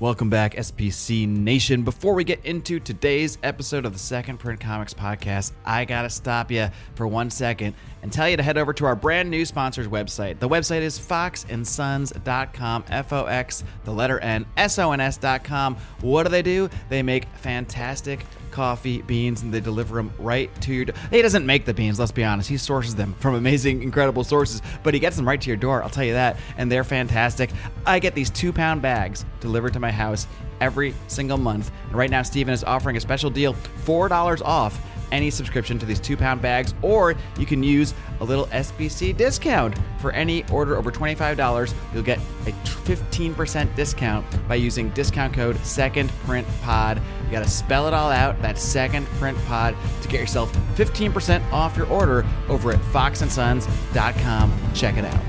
Welcome back, SPC Nation. Before we get into today's episode of the Second Print Comics Podcast, I gotta stop you for one second and tell you to head over to our brand new sponsors website. The website is foxandsons.com, F O X, the letter N, S O N S.com. What do they do? They make fantastic coffee beans and they deliver them right to your door. He doesn't make the beans, let's be honest. He sources them from amazing, incredible sources, but he gets them right to your door. I'll tell you that. And they're fantastic. I get these two pound bags delivered to my house every single month. And right now, Steven is offering a special deal $4 off any subscription to these two pound bags, or you can use a little SPC discount. For any order over $25, you'll get a 15% discount by using discount code SecondPrintPod. You gotta spell it all out, that's SecondPrintPod, to get yourself 15% off your order over at foxandsons.com. Check it out.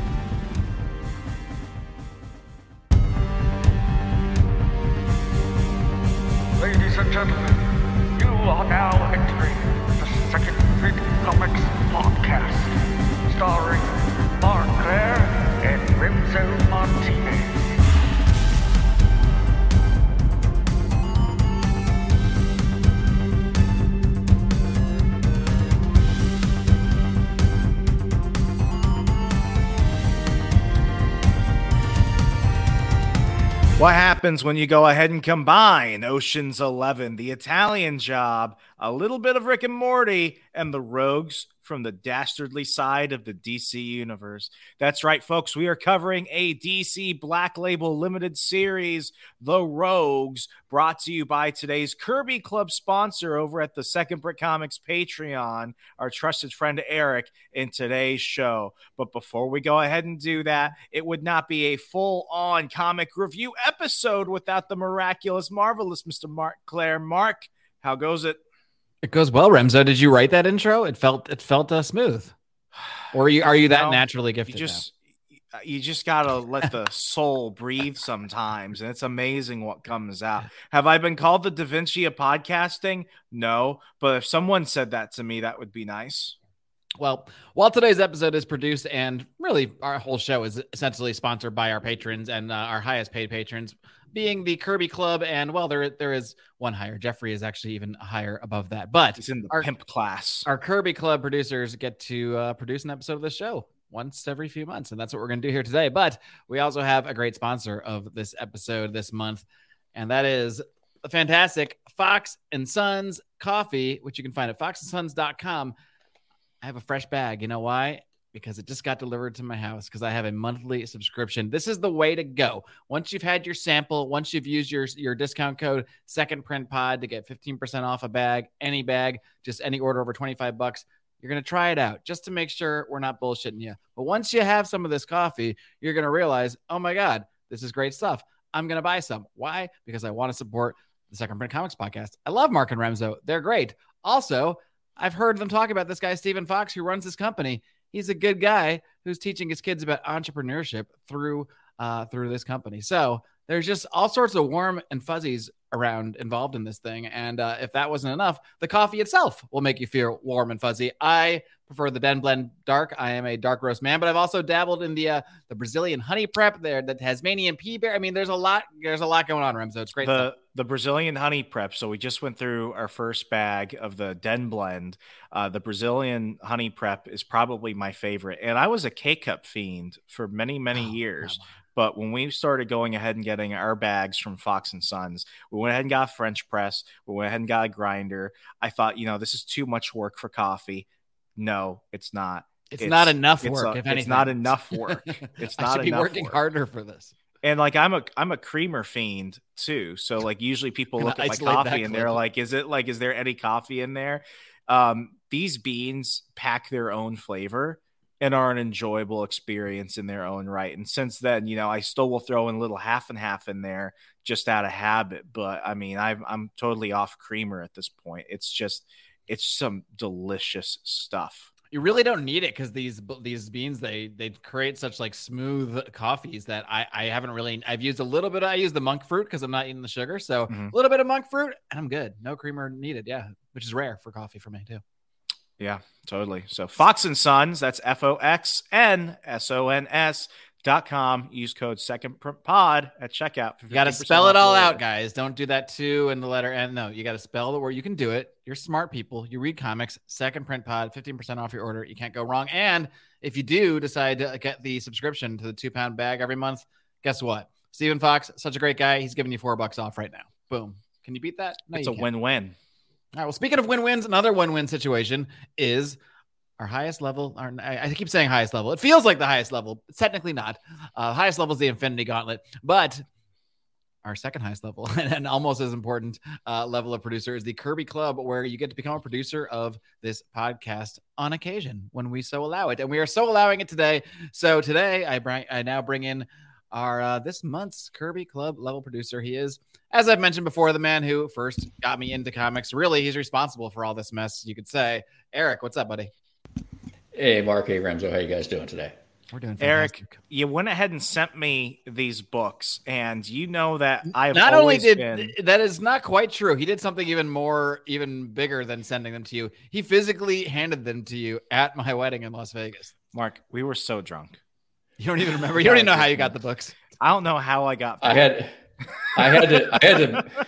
Ladies and gentlemen, are now entering the Second Print Comics Podcast, starring Marc Claire and Remso Martinez. What happens when you go ahead and combine Ocean's 11, The Italian Job, a little bit of Rick and Morty, and the Rogues from the dastardly side of the DC universe? That's right, folks. We are covering a DC Black Label limited series, The Rogues, brought to you by today's Kirby Club sponsor over at the Second Print Comics Patreon, our trusted friend Eric, in today's show. But before we go ahead and do that, it would not be a full on comic review episode without the miraculous, marvelous Mr. Marc Claire. Marc, how goes it? It goes well, Remso. Did you write that intro? It felt it felt uh, smooth. Or are you are you that No, naturally You gifted? just you just gotta let the soul breathe sometimes, and it's amazing what comes out. Have I been called the Da Vinci of podcasting? No, but if someone said that to me, that would be nice. Well, while today's episode is produced and really our whole show is essentially sponsored by our patrons and uh, our highest paid patrons, being the Kirby Club, and well, there there is one higher. Jeffrey is actually even higher above that, but It's in the Our- pimp class. our Kirby Club producers get to uh, produce an episode of the show once every few months, and that's what we're going to do here today. But we also have a great sponsor of this episode this month, and that is the fantastic Fox and Sons coffee, which you can find at foxandsons.com. I have a fresh bag. You know why? Because it just got delivered to my house because I have a monthly subscription. This is the way to go. Once you've had your sample, once you've used your, your discount code second print pod to get 15% off a bag, any bag, just any order over 25 bucks, you're going to try it out just to make sure we're not bullshitting you. But once you have some of this coffee, you're going to realize, oh my God, this is great stuff. I'm going to buy some. Why? Because I want to support the Second Print Comics podcast. I love Marc and Remso. They're great. Also, I've heard them talk about this guy, Stephen Fox, who runs this company. He's a good guy who's teaching his kids about entrepreneurship through uh, through this company. So there's just all sorts of warm and fuzzies around involved in this thing. And uh, if that wasn't enough, the coffee itself will make you feel warm and fuzzy. I prefer the Den Blend Dark. I am a dark roast man, but I've also dabbled in the uh, the Brazilian honey prep there, the Tanzanian peaberry. I mean, there's a lot there's a lot going on, Remso. It's great. the stuff. the Brazilian honey prep. So we just went through our first bag of the Den blend. Uh, the Brazilian honey prep is probably my favorite, and I was a K cup fiend for many many Oh, years. wow. But when we started going ahead and getting our bags from Fox and Sons, we went ahead and got a French press. We went ahead and got a grinder. I thought, you know, this is too much work for coffee. No, it's not. It's, it's- not enough it's work. a- if it's not enough work. It's not. I should be working work. harder for this. And like I'm a I'm a creamer fiend too. So like usually people look at my coffee and they're like, is it like is there any coffee in there? Um, these beans pack their own flavor. and are an enjoyable experience in their own right. And since then, you know, I still will throw in a little half and half in there just out of habit. But I mean, i am totally off creamer at this point. It's just, it's some delicious stuff. You really don't need it because these these beans they they create such like smooth coffees that I I haven't really I've used a little bit. Of, I use the monk fruit because I'm not eating the sugar, so mm-hmm. a little bit of monk fruit and I'm good. No creamer needed. Yeah, which is rare for coffee for me too. Yeah, totally. So Fox and Sons, that's F O X N S O N S dot com. Use code second pod at checkout. You got to spell it all out, guys. Don't do that too in the letter N. No, you got to spell the word. You can do it. You're smart people. You read comics. Second print pod, 15% off your order. You can't go wrong. And if you do decide to get the subscription to the two pound bag every month, guess what? Stephen Fox, such a great guy. He's giving you four bucks off right now. Boom. Can you beat that? No, it's a win win. All right. Well, speaking of win-wins, another win-win situation is our highest level. Our, I, keep saying highest level. It feels like the highest level. Technically not. Uh, highest level is the Infinity Gauntlet, but our second highest level and almost as important uh, level of producer is the Kirby Club, where you get to become a producer of this podcast on occasion when we so allow it, and we are so allowing it today. So today, I bring I now bring in our uh, this month's Kirby Club level producer. He is as I've mentioned before, the man who first got me into comics. Really, he's responsible for all this mess, you could say. Eric, what's up, buddy? Hey, Marc. Hey, Remso. How you guys doing today? We're doing fantastic. Eric. You went ahead and sent me these books, and you know that I've not only did been... that is not quite true. He did something even more, even bigger than sending them to you. He physically handed them to you at my wedding in Las Vegas. Marc, we were so drunk. You don't even remember. You don't even know how you got the books. I don't know how I got. Back. I had. I had to. I had to.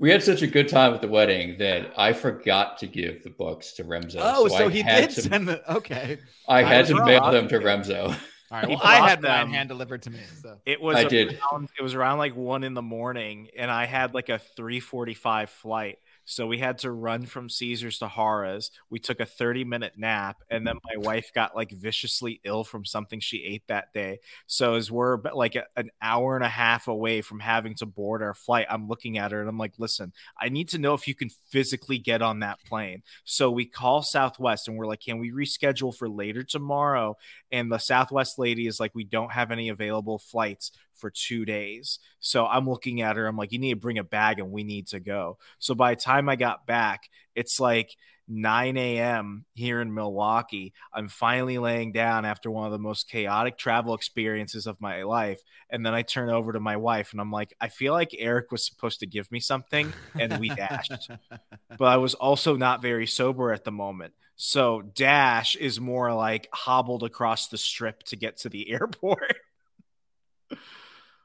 We had such a good time at the wedding that I forgot to give the books to Remso. Oh, so, so he did to, send the. Okay. I, I had to wrong. mail them to Remso. All right. Well, I had them. mine hand delivered to me. So it was. I around, did. It was around like one in the morning, and I had like a three forty-five flight. So we had to run from Caesars to Harrah's. We took a 30 minute nap, and then my wife got like viciously ill from something she ate that day. So as we're like a, an hour and a half away from having to board our flight, I'm looking at her and I'm like, listen, I need to know if you can physically get on that plane. So we call Southwest and we're like, can we reschedule for later tomorrow? And the Southwest lady is like, we don't have any available flights for two days. So I'm looking at her. I'm like, you need to bring a bag and we need to go. So by the time I got back, it's like 9 a.m. here in Milwaukee. I'm finally laying down after one of the most chaotic travel experiences of my life. And then I turn over to my wife and I'm like, I feel like Eric was supposed to give me something and we dashed. but I was also not very sober at the moment. So Dash is more like hobbled across the strip to get to the airport.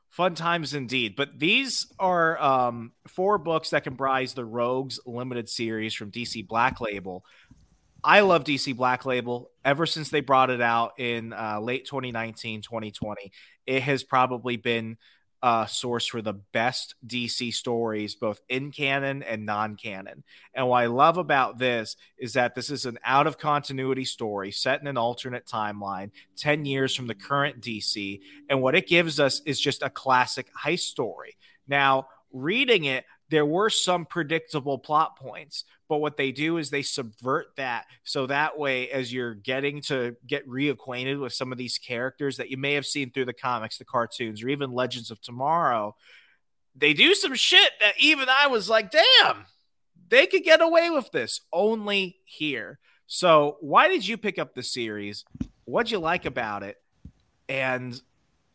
Fun times indeed. But these are um, four books that comprise the Rogues limited series from DC Black Label. I love DC Black Label ever since they brought it out in uh, late 2019, 2020. It has probably been uh, source for the best DC stories, both in canon and non canon. And what I love about this is that this is an out of continuity story set in an alternate timeline, 10 years from the current DC. And what it gives us is just a classic heist story. Now, reading it, there were some predictable plot points, but what they do is they subvert that. So that way, as you're getting to get reacquainted with some of these characters that you may have seen through the comics, the cartoons, or even Legends of Tomorrow, they do some shit that even I was like, damn, they could get away with this only here. So, why did you pick up the series? What'd you like about it? And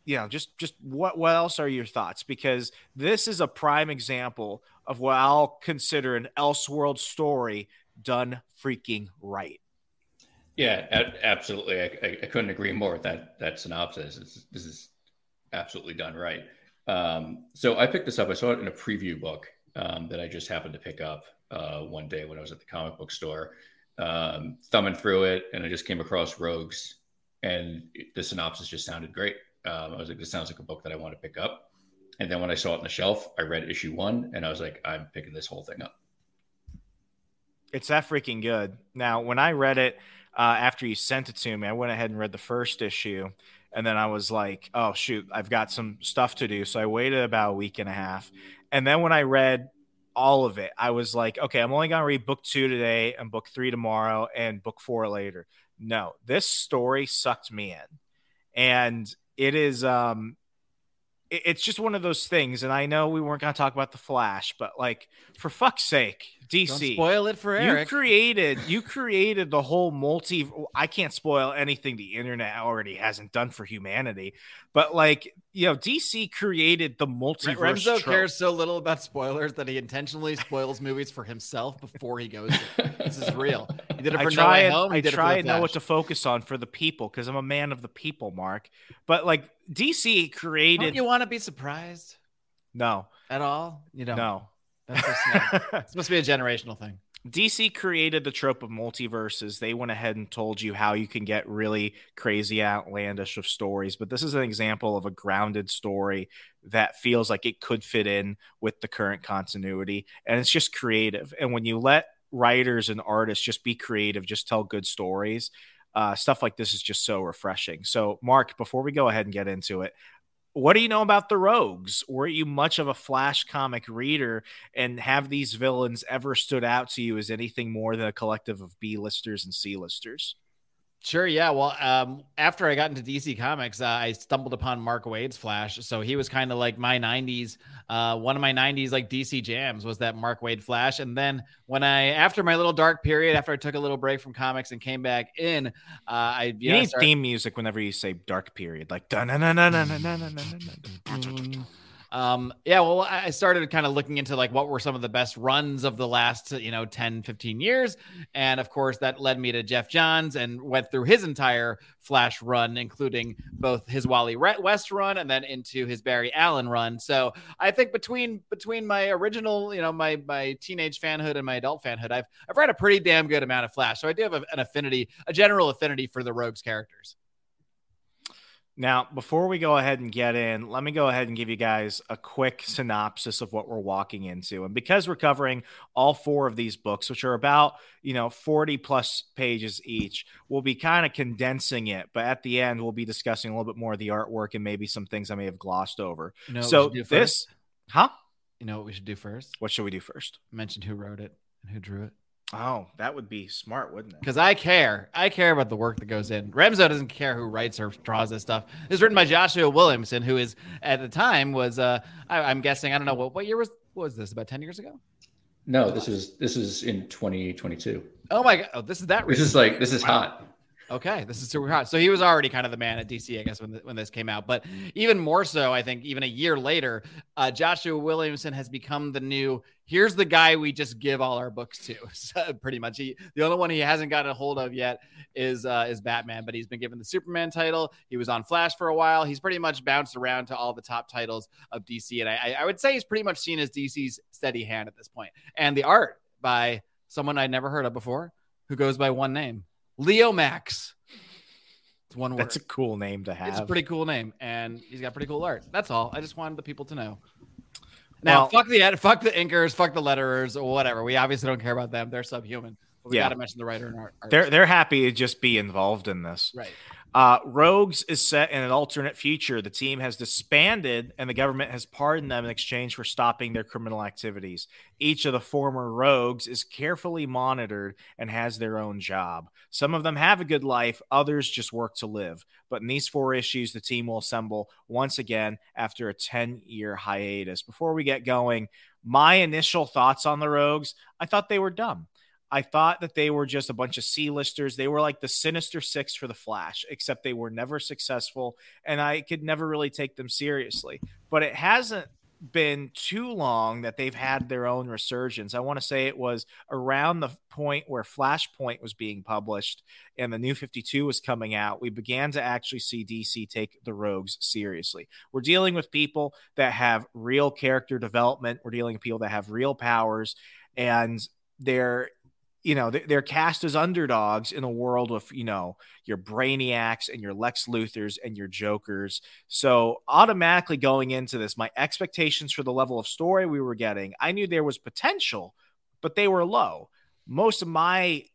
know, just just what what else are your thoughts? Because this is a prime example of what I'll consider an Elseworld story done freaking right. Yeah, absolutely. I, I, couldn't agree more with that that synopsis. It's, this is absolutely done right. Um, so I picked this up. I saw it in a preview book um, that I just happened to pick up uh, one day when I was at the comic book store, um, thumbing through it, and I just came across Rogues, and the synopsis just sounded great. Um, I was like, this sounds like a book that I want to pick up. And then when I saw it on the shelf, I read issue one and I was like, I'm picking this whole thing up. It's that freaking good. Now, when I read it uh, after you sent it to me, I went ahead and read the first issue. And then I was like, oh, shoot, I've got some stuff to do. So I waited about a week and a half. And then when I read all of it, I was like, okay, I'm only going to read book two today and book three tomorrow and book four later No, this story sucked me in. And it is um it- it's just one of those things and I know we weren't going to talk about the Flash, but like for fuck's sake, Don't DC spoil it for Eric. you Eric. created you created the whole multi I can't spoil anything the internet already hasn't done for humanity, but like, you know, DC created the Re- multiverse Remso trope. cares so little about spoilers that he intentionally spoils movies for himself before he goes. This is real. He did it for I try Way and Home. I it try and know what to focus on for the people because I'm a man of the people, Marc. But like DC created Don't you want to be surprised no, at all? You don't. no. That's so supposed to be a generational thing. DC created the trope of multiverses. They went ahead and told you how you can get really crazy, outlandish of stories. But this is an example of a grounded story that feels like it could fit in with the current continuity. And it's just creative. And when you let writers and artists just be creative, just tell good stories, uh, stuff like this is just so refreshing. So, Marc, before we go ahead and get into it, what do you know about the Rogues? Were you much of a Flash comic reader? And have these villains ever stood out to you as anything more than a collective of B listers and C listers? Sure. Yeah. Well, um, after I got into DC Comics, uh, I stumbled upon Mark Waid's Flash. So he was kind of like my '90s. Uh, one of my '90s like DC jams was that Mark Waid Flash. And then when I, after my little dark period, after I took a little break from comics and came back in, uh, I you You know, need started- theme music whenever you say dark period, like dun dun dun dun dun dun dun. Mm. Um, yeah, well, I started kind of looking into like what were some of the best runs of the last, you know, 10, 15 years. And of course, that led me to Geoff Johns and went through his entire Flash run, including both his Wally West run and then into his Barry Allen run. So I think between between my original, you know, my my teenage fanhood and my adult fanhood, I've I've read a pretty damn good amount of Flash. So I do have a- an affinity, a general affinity for the Rogues characters. Now, before we go ahead and get in, let me go ahead and give you guys a quick synopsis of what we're walking into. And because we're covering all four of these books, which are about, you know, 40 plus pages each, we'll be kind of condensing it. But at the end, we'll be discussing a little bit more of the artwork and maybe some things I may have glossed over. You know so should do first? this, huh? You know what we should do first? What should we do first? Mention who wrote it and who drew it. Oh, that would be smart, wouldn't it? because I care. I care about the work that goes in. Remso doesn't care who writes or draws this stuff. It's written by Joshua Williamson, who is at the time was uh I, I'm guessing I don't know what what year was what was this about ten years ago? No, this is this is in 2022. Oh my god! Oh, this is that. This is like this is hot. Okay, this is super hot. So he was already kind of the man at DC, I guess, when the, when this came out. But even more so, I think, even a year later, uh, Joshua Williamson has become the new. Here's the guy we just give all our books to. So pretty much, he the only one he hasn't gotten a hold of yet is uh, is Batman. But he's been given the Superman title. He was on Flash for a while. He's pretty much bounced around to all the top titles of DC, and I, I would say he's pretty much seen as DC's steady hand at this point. And the art by someone I'd never heard of before, who goes by one name. Leomacs. It's one word. That's a cool name to have. it's a pretty cool name, and he's got pretty cool art. That's all. I just wanted the people to know. Now, Well- fuck the ed- fuck the inkers, fuck the letterers, or whatever. We obviously don't care about them. They're subhuman. But we Yeah. got to mention the writer and art. they're they're happy to just be involved in this. right. Uh, Rogues is set in an alternate future. The team has disbanded, and the government has pardoned them in exchange for stopping their criminal activities. Each of the former Rogues is carefully monitored and has their own job. Some of them have a good life, others just work to live. But in these four issues, the team will assemble once again after a 10 year hiatus. Before we get going, my initial thoughts on the Rogues I thought they were dumb. I thought that they were just a bunch of C-listers. They were like the Sinister Six for the Flash, except they were never successful, and I could never really take them seriously. But it hasn't been too long that they've had their own resurgence. I want to say it was around the point where Flashpoint was being published and the New 52 was coming out. We began to actually see DC take the Rogues seriously. We're dealing with people that have real character development. We're dealing with people that have real powers, and they're you know they're, cast as underdogs in a world of you know your brainiacs and your lex luthers and your jokers. So automatically going into this my expectations for the level of story we were getting i knew there was potential but they were low. Most of my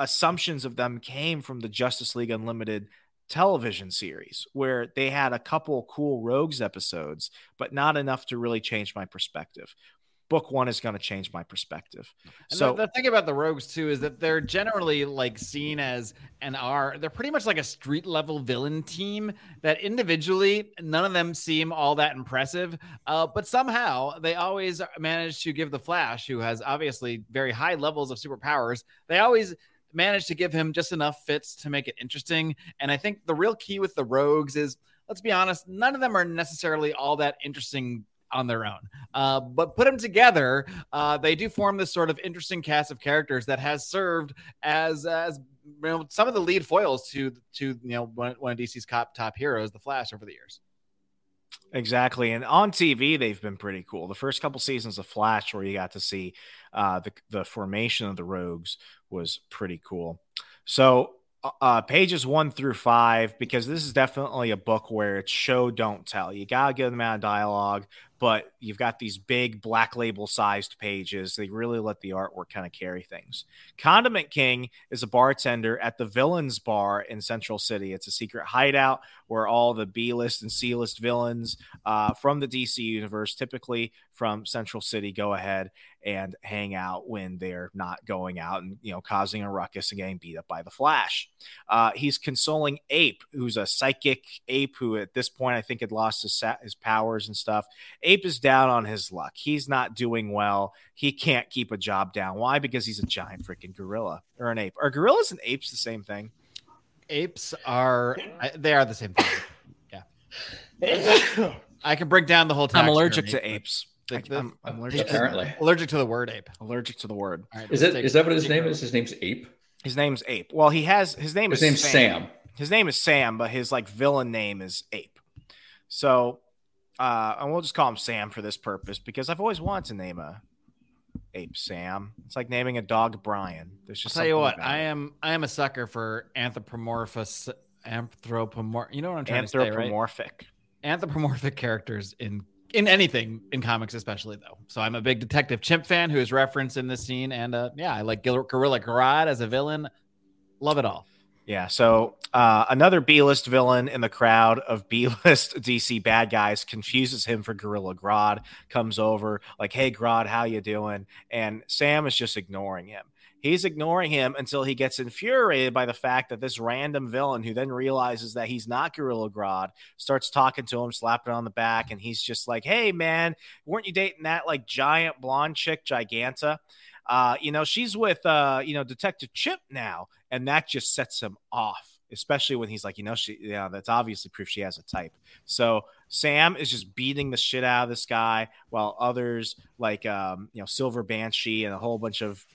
assumptions of them came from the justice league unlimited television series where they had a couple cool rogues episodes but not enough to really change my perspective book one is going to change my perspective. And so the, the thing about the rogues too is that they're generally like seen as and are they're pretty much like a street level villain team that individually none of them seem all that impressive, uh, but somehow they always manage to give the Flash, who has obviously very high levels of superpowers, they always manage to give him just enough fits to make it interesting. And I think the real key with the rogues is let's be honest, none of them are necessarily all that interesting on their own. Uh, but put them together, uh, they do form this sort of interesting cast of characters that has served as as you know, some of the lead foils to to you know one, one of DC's top top heroes, the Flash, over the years. Exactly, and on TV they've been pretty cool. The first couple seasons of Flash, where you got to see uh, the the formation of the Rogues, was pretty cool. So uh, uh, pages one through five, because this is definitely a book where it's show don't tell. You gotta get them out of dialogue, but you've got these big black label sized pages. They really let the artwork kind of carry things. Condiment King is a bartender at the Villains Bar in Central City. It's a secret hideout where all the B list and C list villains uh, from the DC universe, typically from Central City, go ahead and hang out when they're not going out and you know causing a ruckus and getting beat up by the Flash. Uh, he's consoling Ape, who's a psychic ape who at this point I think had lost his his powers and stuff. Is down on his luck. He's not doing well. He can't keep a job down. Why? Because he's a giant freaking gorilla or an ape. Are gorillas and apes the same thing? Apes are they are the same thing. Yeah. I can break down the whole time. I'm allergic to apes. The- I- the- I'm, I'm allergic, to, Apparently, allergic to the word ape. allergic to the word. All right, is let's it take- is that what his name is? His name's Ape. His name's Ape. Well, he has his name His is name's Sam. His name is Sam, but his like villain name is Ape. So, uh, and we'll just call him Sam for this purpose because I've always wanted to name a ape Sam. It's like naming a dog Brian. There's I'll just tell you what, I am I am a sucker for anthropomorphous anthropomorph. You know what I'm trying to say, right? anthropomorphic. Anthropomorphic characters in in anything in comics, especially though. So I'm a big Detective Chimp fan who is referenced in this scene, and uh, yeah, I like Gil- Gorilla Grodd as a villain. Love it all. Yeah. So uh, another B-list villain in the crowd of B-list DC bad guys confuses him for Gorilla Grodd. Comes over like, "Hey, Grodd, how you doing?" And Sam is just ignoring him. He's ignoring him until he gets infuriated by the fact that this random villain, who then realizes that he's not Gorilla Grodd, starts talking to him, slapping on the back, and he's just like, "Hey, man, weren't you dating that like giant blonde chick, Giganta?" Uh, you know, she's with uh, you know, Detective Chimp now, and that just sets him off, especially when he's like, you know, she yeah, that's obviously proof she has a type. So Sam is just beating the shit out of this guy, while others like um, you know, Silver Banshee and a whole bunch of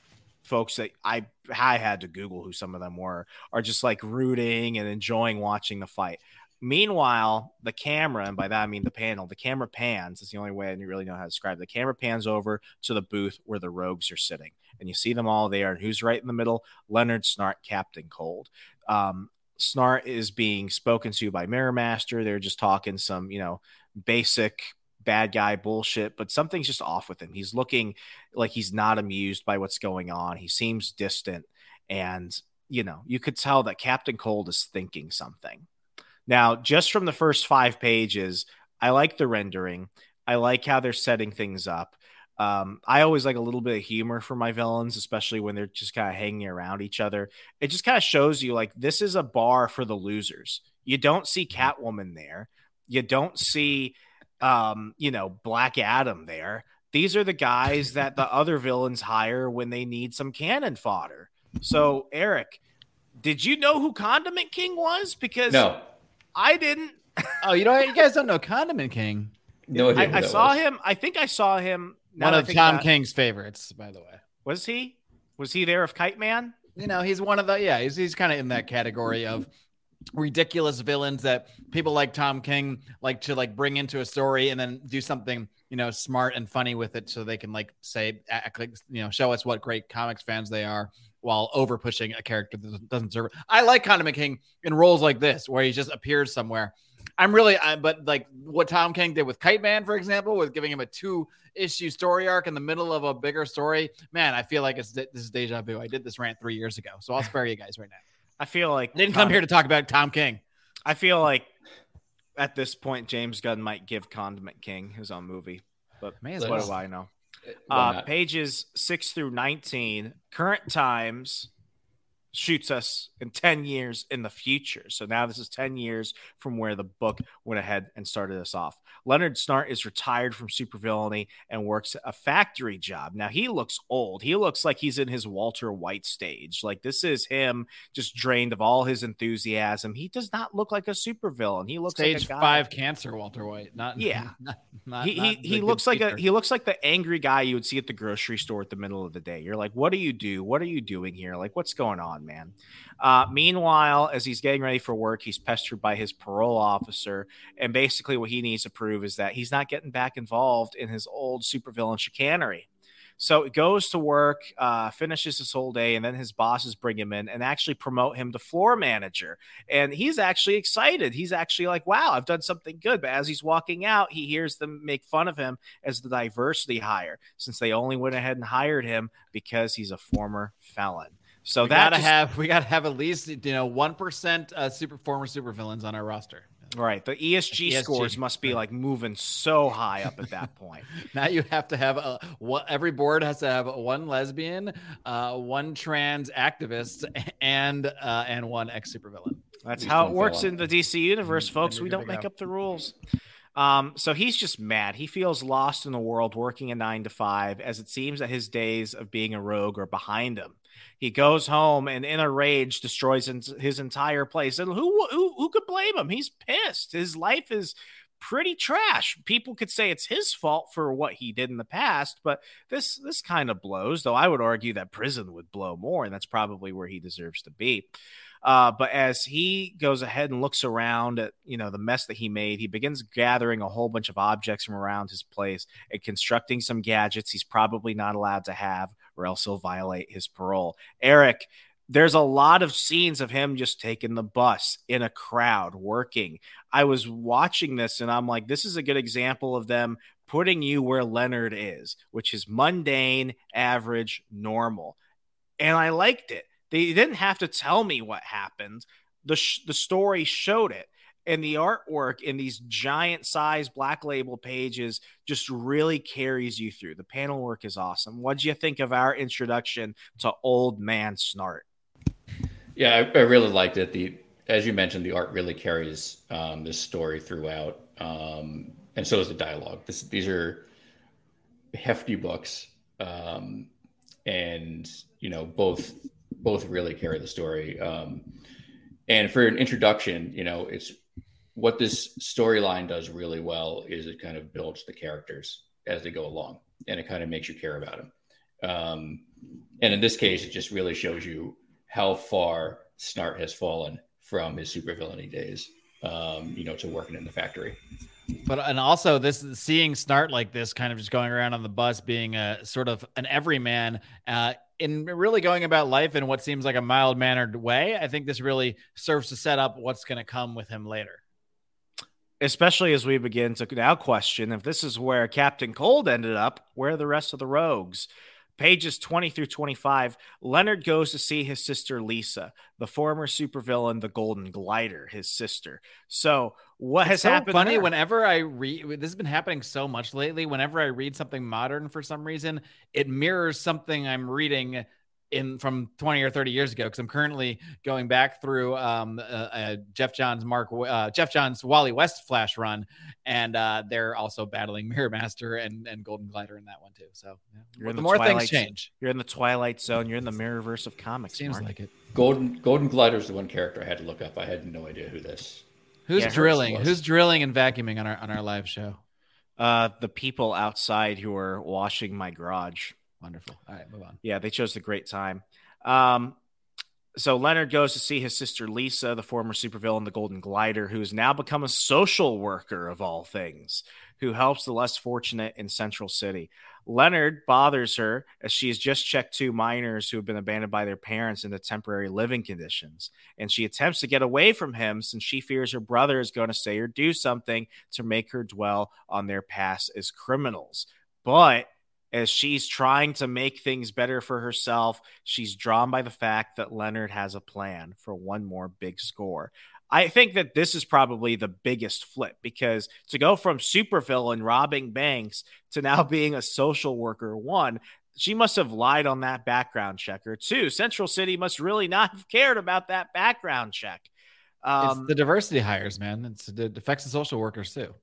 folks that I I had to Google who some of them were are just like rooting and enjoying watching the fight. Meanwhile, the camera, and by that I mean the panel, the camera pans. It's the only way I really know how to describe it. The camera pans over to the booth where the rogues are sitting, and you see them all there. And who's right in the middle? Leonard Snart, Captain Cold. Um, Snart is being spoken to by Mirror Master. They're just talking some, you know, basic bad guy bullshit, but something's just off with him. He's looking like he's not amused by what's going on. He seems distant, and you know, you could tell that Captain Cold is thinking something. Now, just from the first five pages, I like the rendering. I like how they're setting things up. Um, I always like a little bit of humor for my villains, especially when they're just kind of hanging around each other. It just kind of shows you like this is a bar for the losers. You don't see Catwoman there. You don't see, um, you know, Black Adam there. These are the guys that the other villains hire when they need some cannon fodder. So, Eric, did you know who Condiment King was? Because No, I didn't. Oh, you know, you guys don't know Condiment King, no. I, I saw was. him. I think I saw him. now one of Tom King's favorites, by the way. Was he? Was he there of Kite Man? You know, he's one of the yeah, he's he's kind of in that category of ridiculous villains that people like Tom King like to like bring into a story and then do something you know smart and funny with it so they can like say act like you know show us what great comics fans they are while over pushing a character that doesn't- serve. I like Condiment King in roles like this where he just appears somewhere. I'm really, I, but like what Tom King did with Kite Man, for example, with giving him a two issue story arc in the middle of a bigger story. Man, I feel like it's this is deja vu. I did this rant three years ago, so I'll spare you guys right now. I feel like I didn't come here to talk about Tom King. I feel like at this point James Gunn might give Condiment King his own movie, but May as what well. do I know? Uh, pages six through 19, current times shoots us in 10 years in the future. So now this is 10 years from where the book went ahead and started us off. Leonard Snart is retired from supervillainy and works a factory job. Now he looks old. He looks like he's in his Walter White stage. Like this is him just drained of all his enthusiasm. He does not look like a supervillain. He looks Stage like a five cancer, Walter White. Not Yeah. Not, not, he not he, he looks like a he looks like the angry guy you would see at the grocery store at the middle of the day. You're like, what do you do? What are you doing here? Like, what's going on, man? Uh, meanwhile, as he's getting ready for work, he's pestered by his parole officer, and basically what he needs to prove is that he's not getting back involved in his old supervillain chicanery. So he goes to work, uh, finishes his whole day, and then his bosses bring him in and actually promote him to floor manager. And he's actually excited. He's actually like, wow, I've done something good. But as he's walking out, he hears them make fun of him as the diversity hire, since they only went ahead and hired him because he's a former felon. So we that gotta just- have we gotta have at least you know one percent uh, super former supervillains on our roster. right. The ESG, ESG, scores must be right. like moving so high up at that point. Now you have to have a what every board has to have one lesbian, uh, one trans activist, and uh, and one ex supervillain. That's how it works in the DC universe, folks. you're We don't make go. up the rules. Um, so he's just mad. He feels lost in the world, working a nine to five, as it seems that his days of being a rogue are behind him. He goes home and, in a rage, destroys his entire place. And who who who could blame him? He's pissed. His life is pretty trash. People could say it's his fault for what he did in the past, but this this kind of blows. Though I would argue that prison would blow more, and that's probably where he deserves to be. Uh, but as he goes ahead and looks around at you know the mess that he made, he begins gathering a whole bunch of objects from around his place and constructing some gadgets he's probably not allowed to have, or else he'll violate his parole. Eric, there's a lot of scenes of him just taking the bus in a crowd working. I was watching this and I'm like, this is a good example of them putting you where Leonard is, which is mundane, average, normal. And I liked it. They didn't have to tell me what happened. The sh- the story showed it. And the artwork in these giant size black label pages just really carries you through. The panel work is awesome. What do you think of our introduction to Old Man Snart? Yeah, I, I really liked it. The as you mentioned, the art really carries um, this story throughout, um, and so is the dialogue. This, these are hefty books, um, and you know both both really carry the story. Um, and for an introduction, you know, it's what this storyline does really well is it kind of builds the characters as they go along, and it kind of makes you care about them. Um, and in this case, it just really shows you how far Snart has fallen from his supervillainy days, um, you know, to working in the factory. But and also this seeing Snart like this, kind of just going around on the bus, being a sort of an everyman, uh, in really going about life in what seems like a mild mannered way. I think this really serves to set up what's going to come with him later. Especially as we begin to now question if this is where Captain Cold ended up, where are the rest of the rogues? Pages 20 through 25, Leonard goes to see his sister Lisa, the former supervillain, the Golden Glider, his sister. So, what has so happened? Funny. there? Whenever I read, this has been happening so much lately. Whenever I read something modern, for some reason, it mirrors something I'm reading in from 20 or 30 years ago. Because I'm currently going back through um, uh, uh, Geoff Johns, Marc, uh, Geoff Johns, Wally West Flash run, and uh, they're also battling Mirror Master and and Golden Glider in that one too. So yeah. The the more Twilight things change, You're in the Twilight Zone. You're in the Mirrorverse of comics. seems Marc. like it. Golden Golden Glider is the one character I had to look up. I had no idea who this. Who's Yeah, drilling? Who's drilling and vacuuming on our on our live show? Uh, the people outside who are washing my garage. Wonderful. All right, move on. Yeah, they chose the great time. Um, so Leonard goes to see his sister Lisa, the former supervillain, the Golden Glider, who has now become a social worker of all things, who helps the less fortunate in Central City. Leonard bothers her as she has just checked two minors who have been abandoned by their parents into temporary living conditions. And she attempts to get away from him since she fears her brother is going to say or do something to make her dwell on their past as criminals. But as she's trying to make things better for herself, she's drawn by the fact that Leonard has a plan for one more big score. I think that this is probably the biggest flip because to go from supervillain robbing banks to now being a social worker, one, she must have lied on that background checker. Two, Central City must really not have cared about that background check. Um, it's the diversity hires, man. It's, it affects the social workers too.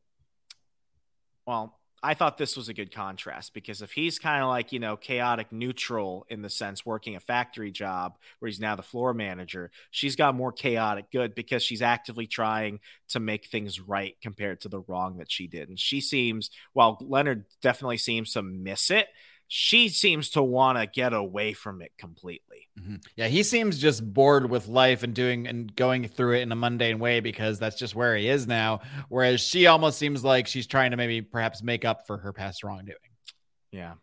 Well, I thought this was a good contrast because if he's kind of like, you know, chaotic neutral in the sense working a factory job where he's now the floor manager, she's got more chaotic good because she's actively trying to make things right compared to the wrong that she did. And she seems, while Leonard definitely seems to miss it, she seems to want to get away from it completely. Mm-hmm. Yeah, he seems just bored with life and doing and going through it in a mundane way because that's just where he is now. Whereas she almost seems like she's trying to maybe perhaps make up for her past wrongdoing. Yeah.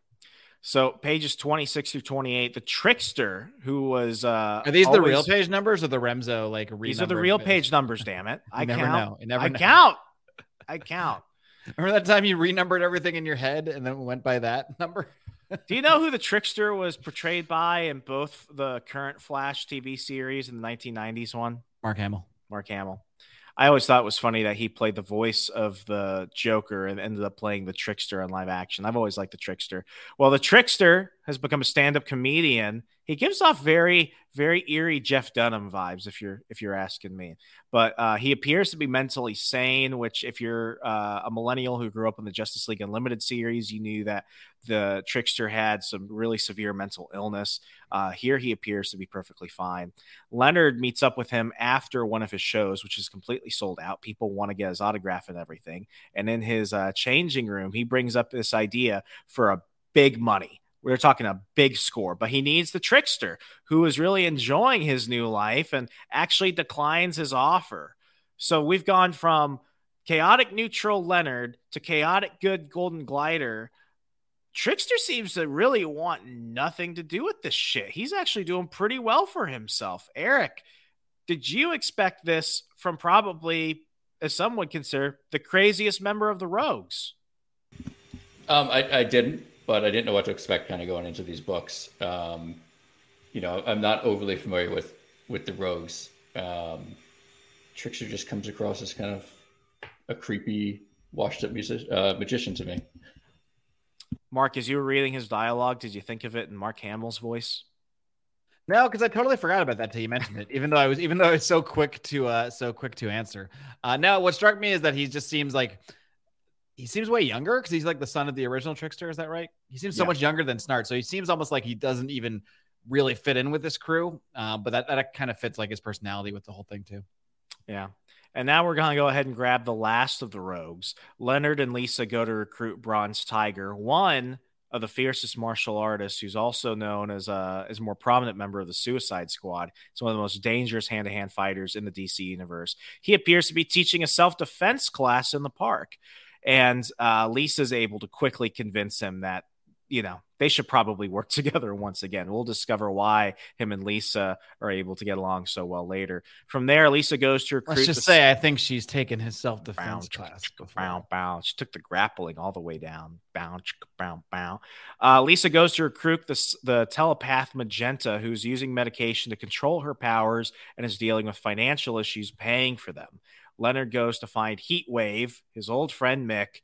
So pages 26 through 28, the trickster who was uh Are these always, the real page numbers or the Remso like These are the real page numbers, damn it. I never count. know. You never I know. count. I count. Remember that time you renumbered everything in your head and then went by that number? Do you know who the trickster was portrayed by in both the current Flash TV series and the 1990s one? Mark Hamill. Mark Hamill. I always thought it was funny that he played the voice of the Joker and ended up playing the trickster in live action. I've always liked the trickster. Well, the trickster has become a stand-up comedian. He gives off very, very eerie Jeff Dunham vibes, if you're if you're asking me. But uh, he appears to be mentally sane. Which, if you're uh, a millennial who grew up in the Justice League Unlimited series, you knew that the trickster had some really severe mental illness. Uh, here, he appears to be perfectly fine. Leonard meets up with him after one of his shows, which is completely sold out. People want to get his autograph and everything. And in his uh, changing room, he brings up this idea for a big money we're talking a big score, but he needs the trickster who is really enjoying his new life and actually declines his offer. So we've gone from chaotic neutral Leonard to chaotic good golden glider. Trickster seems to really want nothing to do with this shit. He's actually doing pretty well for himself. Eric, did you expect this from probably, as some would consider, the craziest member of the Rogues? Um, I, I didn't but I didn't know what to expect kind of going into these books. Um, you know, I'm not overly familiar with with the rogues. Um, Trickster just comes across as kind of a creepy, washed up music, uh, magician to me. Marc, as you were reading his dialogue, did you think of it in Mark Hamill's voice? No, because I totally forgot about that till you mentioned it. Even though I was, even though I was so quick to, uh, so quick to answer. Uh, no, what struck me is that he just seems like he seems way younger because he's like the son of the original trickster. Is that right? He seems so yeah. much younger than Snart. So he seems almost like he doesn't even really fit in with this crew. Uh, but that, that kind of fits like his personality with the whole thing too. Yeah. And now we're going to go ahead and grab the last of the rogues. Leonard and Lisa go to recruit Bronze Tiger, one of the fiercest martial artists who's also known as a, as a more prominent member of the Suicide Squad. He's one of the most dangerous hand to hand fighters in the DC universe. He appears to be teaching a self defense class in the park. And uh, Lisa's able to quickly convince him that, you know, they should probably work together once again. We'll discover why him and Lisa are able to get along so well later. From there, Lisa goes to recruit. Let's just the... say I think she's taken his self defense class. Bow, bow. She took the grappling all the way down. Bow, bow, bow. Uh, Lisa goes to recruit the, the telepath Magenta, who's using medication to control her powers and is dealing with financial issues paying for them. Leonard goes to find Heatwave, his old friend Mick,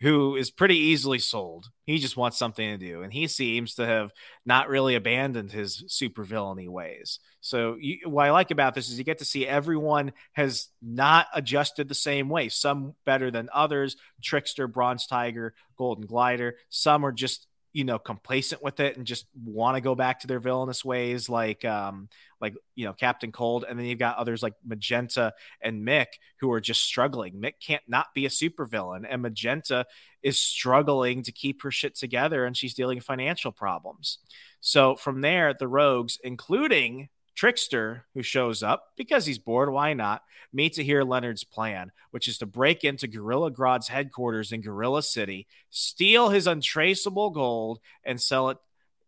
who is pretty easily sold. He just wants something to do, and he seems to have not really abandoned his supervillainy ways. So, you, what I like about this is you get to see everyone has not adjusted the same way. Some better than others. Trickster, Bronze Tiger, Golden Glider. Some are just you know complacent with it and just want to go back to their villainous ways like um like you know captain cold and then you've got others like magenta and mick who are just struggling. Mick can't not be a supervillain and magenta is struggling to keep her shit together and she's dealing with financial problems. So from there the rogues including Trickster, who shows up because he's bored, why not, meets to hear Leonard's plan, which is to break into Gorilla Grodd's headquarters in Gorilla City, steal his untraceable gold, and sell it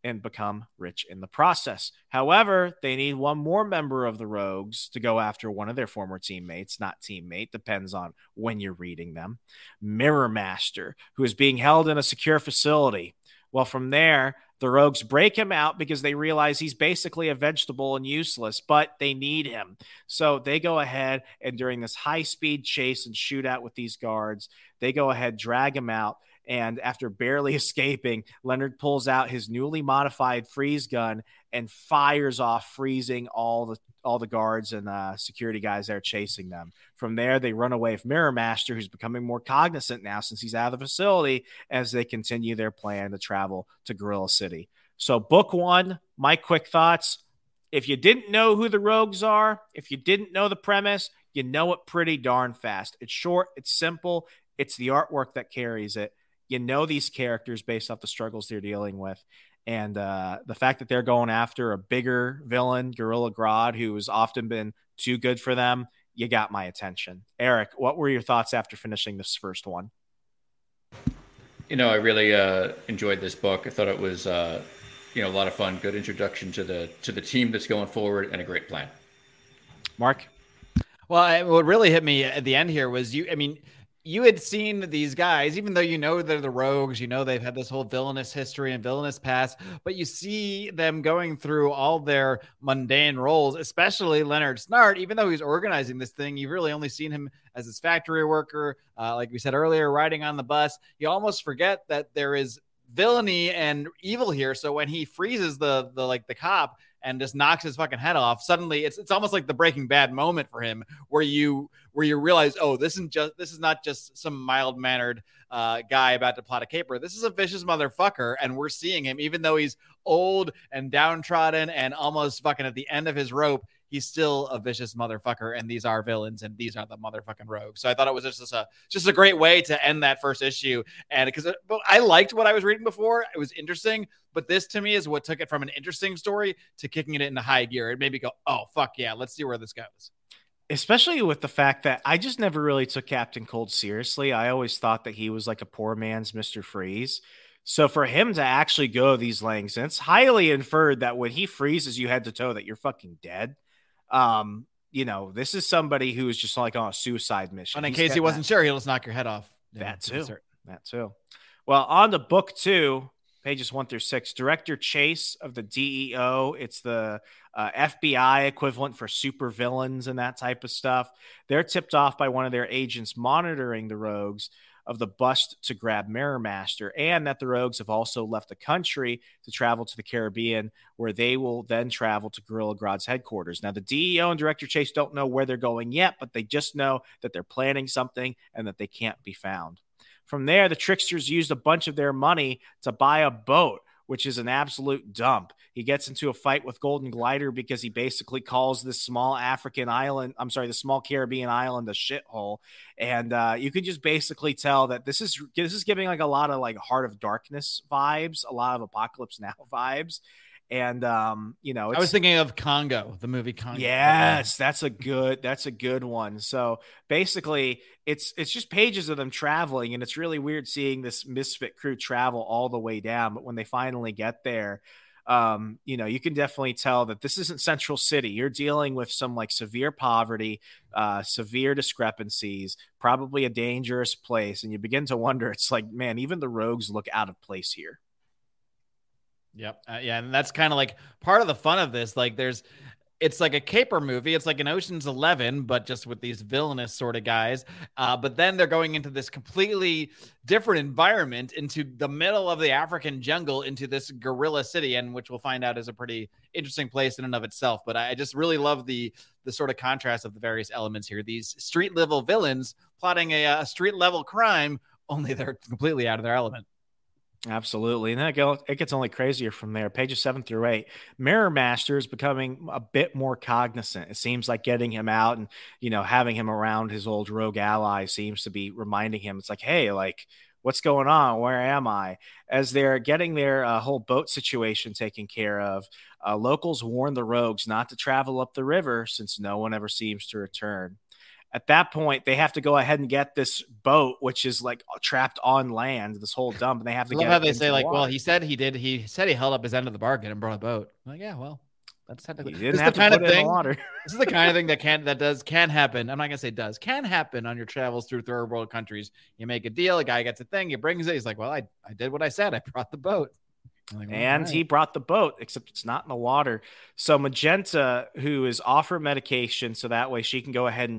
and become rich in the process. However, they need one more member of the Rogues to go after one of their former teammates, not teammate, depends on when you're reading them. Mirror Master, who is being held in a secure facility Well, from there, the rogues break him out because they realize he's basically a vegetable and useless, but they need him. So they go ahead and during this high speed chase and shootout with these guards, they go ahead, drag him out. And after barely escaping, Leonard pulls out his newly modified freeze gun and fires off, freezing all the all the guards and uh, security guys there chasing them. From there, they run away from Mirror Master, who's becoming more cognizant now since he's out of the facility as they continue their plan to travel to Gorilla City. So, book one, my quick thoughts. If you didn't know who the rogues are, if you didn't know the premise, you know it pretty darn fast. It's short, it's simple, it's the artwork that carries it. You know these characters based off the struggles they're dealing with. And uh, the fact that they're going after a bigger villain, Gorilla Grodd, who has often been too good for them, you got my attention. Eric, what were your thoughts after finishing this first one? You know, I really uh, enjoyed this book. I thought it was, uh, you know, a lot of fun. Good introduction to the to the team that's going forward, and a great plan. Marc. Well, what really hit me at the end here was you. I mean, you had seen these guys, even though you know they're the rogues, you know they've had this whole villainous history and villainous past, but you see them going through all their mundane roles, especially Leonard Snart, even though he's organizing this thing, you've really only seen him as this factory worker, uh, like we said earlier, riding on the bus. You almost forget that there is villainy and evil here. So when he freezes the the like the cop, and just knocks his fucking head off. Suddenly, it's it's almost like the Breaking Bad moment for him, where you where you realize, oh, this isn't just this is not just some mild mannered uh, guy about to plot a caper. This is a vicious motherfucker, and we're seeing him, even though he's old and downtrodden and almost fucking at the end of his rope he's still a vicious motherfucker, and these are villains, and these are the motherfucking rogues. So I thought it was just, a just a great way to end that first issue, and because I liked what I was reading before, it was interesting, but this to me is what took it from an interesting story to kicking it into high gear. It made me go, oh fuck yeah, let's see where this goes. Especially with the fact that I just never really took Captain Cold seriously. I always thought that he was like a poor man's Mister Freeze. So for him to actually go these lengths, and it's highly inferred that when he freezes you head to toe, that you're fucking dead. Um, you know, this is somebody who is just like on a suicide mission. And in He's case he wasn't that. sure, he'll just knock your head off. That too. That too. Well, on the book two, pages one through six, Director Chase of the DEO. It's the uh, FBI equivalent for super villains and that type of stuff. They're tipped off by one of their agents monitoring the rogues of the bust to grab Mirror Master, and that the Rogues have also left the country to travel to the Caribbean, where they will then travel to Gorilla Grodd's headquarters. Now, the DEO and Director Chase don't know where they're going yet, but they just know that they're planning something and that they can't be found. From there, the tricksters used a bunch of their money to buy a boat which is an absolute dump. He gets into a fight with Golden Glider because he basically calls this small African island, I'm sorry, the small Caribbean island a shithole. And uh, you can just basically tell that this is this is giving like a lot of like Heart of Darkness vibes, a lot of Apocalypse Now vibes. And um, you know, I was thinking of Congo, the movie Congo. Yes, that's a good that's a good one. So basically, it's it's just pages of them traveling, and it's really weird seeing this misfit crew travel all the way down. But when they finally get there, um, you know, you can definitely tell that this isn't Central City. You're dealing with some like severe poverty, uh, severe discrepancies, probably a dangerous place, and you begin to wonder. It's like, man, even the rogues look out of place here. Yep. Uh, yeah, and that's kind of like part of the fun of this. Like, there's, it's like a caper movie. It's like an Ocean's Eleven, but just with these villainous sort of guys. Uh, but then they're going into this completely different environment, into the middle of the African jungle, into this gorilla city, and which we'll find out is a pretty interesting place in and of itself. But I just really love the the sort of contrast of the various elements here. These street level villains plotting a, a street level crime, only they're completely out of their element. Absolutely. And then it gets only crazier from there. Pages seven through eight. Mirror Master is becoming a bit more cognizant. It seems like getting him out and, you know, having him around his old rogue ally seems to be reminding him, it's like, hey, like, what's going on? Where am I? As they're getting their uh, whole boat situation taken care of, uh, locals warn the rogues not to travel up the river since no one ever seems to return at that point they have to go ahead and get this boat which is like trapped on land this whole dump and they have to I get how they say like water. well he said he did he said he held up his end of the bargain and brought a boat I'm like yeah well that's technically this is the kind of thing this is the kind of thing that can that does can happen i'm not gonna say does can happen on your travels through third world countries you make a deal a guy gets a thing he brings it he's like well i, I did what i said i brought the boat Like, and alright. he brought the boat, except it's not in the water. So Magenta, who is off her medication, so that way she can go ahead and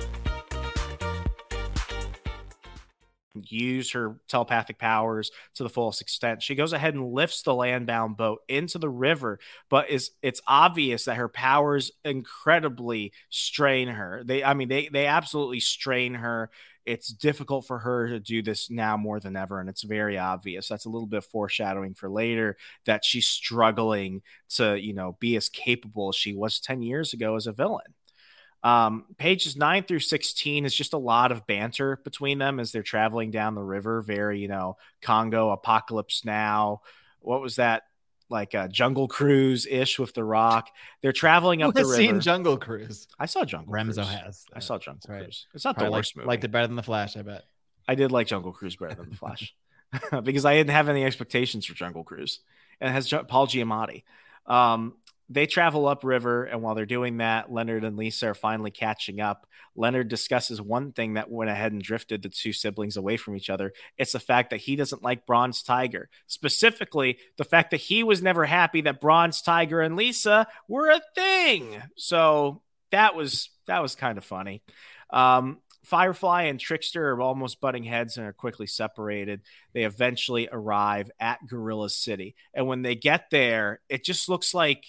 Use her telepathic powers to the fullest extent. She goes ahead and lifts the landbound boat into the river, but is it's obvious that her powers incredibly strain her. They I mean they they absolutely strain her. It's difficult for her to do this now more than ever and it's very obvious. That's a little bit foreshadowing for later that she's struggling to, you know, be as capable as she was 10 years ago as a villain. Um, pages nine through 16 is just a lot of banter between them as they're traveling down the river. Very, you know, Congo, Apocalypse Now. What was that? Like a Jungle Cruise ish with The Rock. They're traveling up Who the has river. seen Jungle Cruise. I saw Jungle Remso Cruise. has. I saw Jungle right. Cruise. It's not the Probably worst liked, movie. liked it better than The Flash, I bet. I did like Jungle Cruise better than The Flash because I didn't have any expectations for Jungle Cruise. And it has Paul Giamatti. Um, they travel upriver, and while they're doing that, Leonard and Lisa are finally catching up. Leonard discusses one thing that went ahead and drifted the two siblings away from each other. It's the fact that he doesn't like Bronze Tiger. Specifically, the fact that he was never happy that Bronze Tiger and Lisa were a thing. So that was that was kind of funny. Um, Firefly and Trickster are almost butting heads and are quickly separated. They eventually arrive at Gorilla City. And when they get there, it just looks like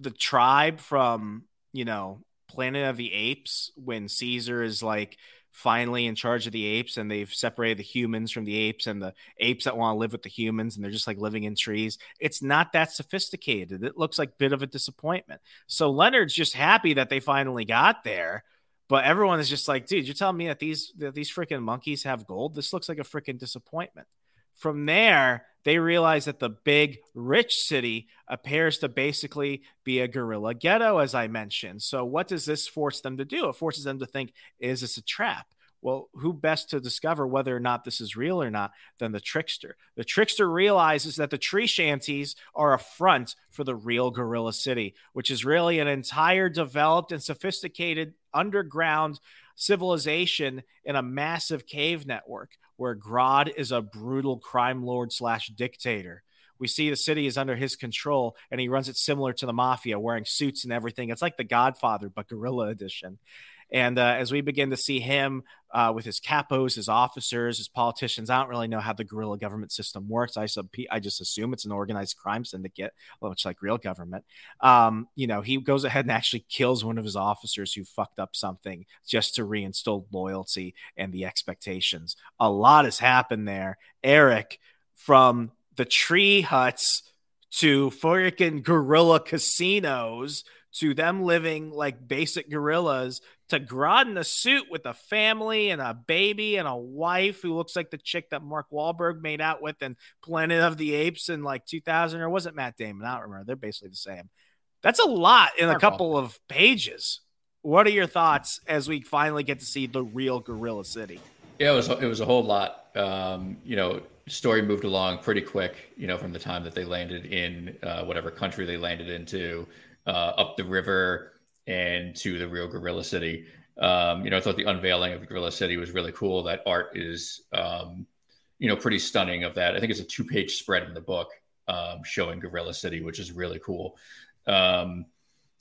the tribe from, you know, Planet of the Apes when Caesar is like finally in charge of the apes and they've separated the humans from the apes and the apes that want to live with the humans and they're just like living in trees. It's not that sophisticated. It looks like a bit of a disappointment. So Leonard's just happy that they finally got there. But everyone is just like, dude, you're telling me that these that these freaking monkeys have gold? This looks like a freaking disappointment. From there, they realize that the big rich city appears to basically be a gorilla ghetto, as I mentioned. So, what does this force them to do? It forces them to think, is this a trap? Well, who best to discover whether or not this is real or not than the trickster? The trickster realizes that the tree shanties are a front for the real gorilla city, which is really an entire developed and sophisticated underground civilization in a massive cave network where Grodd is a brutal crime lord slash dictator. We see the city is under his control and he runs it similar to the mafia, wearing suits and everything. It's like the Godfather, but Gorilla Edition. And uh, as we begin to see him uh, with his capos, his officers, his politicians, I don't really know how the gorilla government system works. I, sub- I just assume it's an organized crime syndicate, much like real government. Um, you know, he goes ahead and actually kills one of his officers who fucked up something just to reinstill loyalty and the expectations. A lot has happened there. Eric, from the tree huts to freaking gorilla casinos to them living like basic gorillas to Grodd in a suit with a family and a baby and a wife who looks like the chick that Mark Wahlberg made out with in Planet of the Apes in like 2000 or was it Matt Damon? I don't remember. They're basically the same. That's a lot in a couple of pages. What are your thoughts as we finally get to see the real Gorilla City? Yeah, it was it was a whole lot. Um, you know, story moved along pretty quick. You know, from the time that they landed in uh, whatever country they landed into, uh, up the river and to the real Gorilla City. Um, you know, I thought the unveiling of Gorilla City was really cool. That art is, um, you know, pretty stunning. Of that, I think it's a two-page spread in the book um, showing Gorilla City, which is really cool. Um,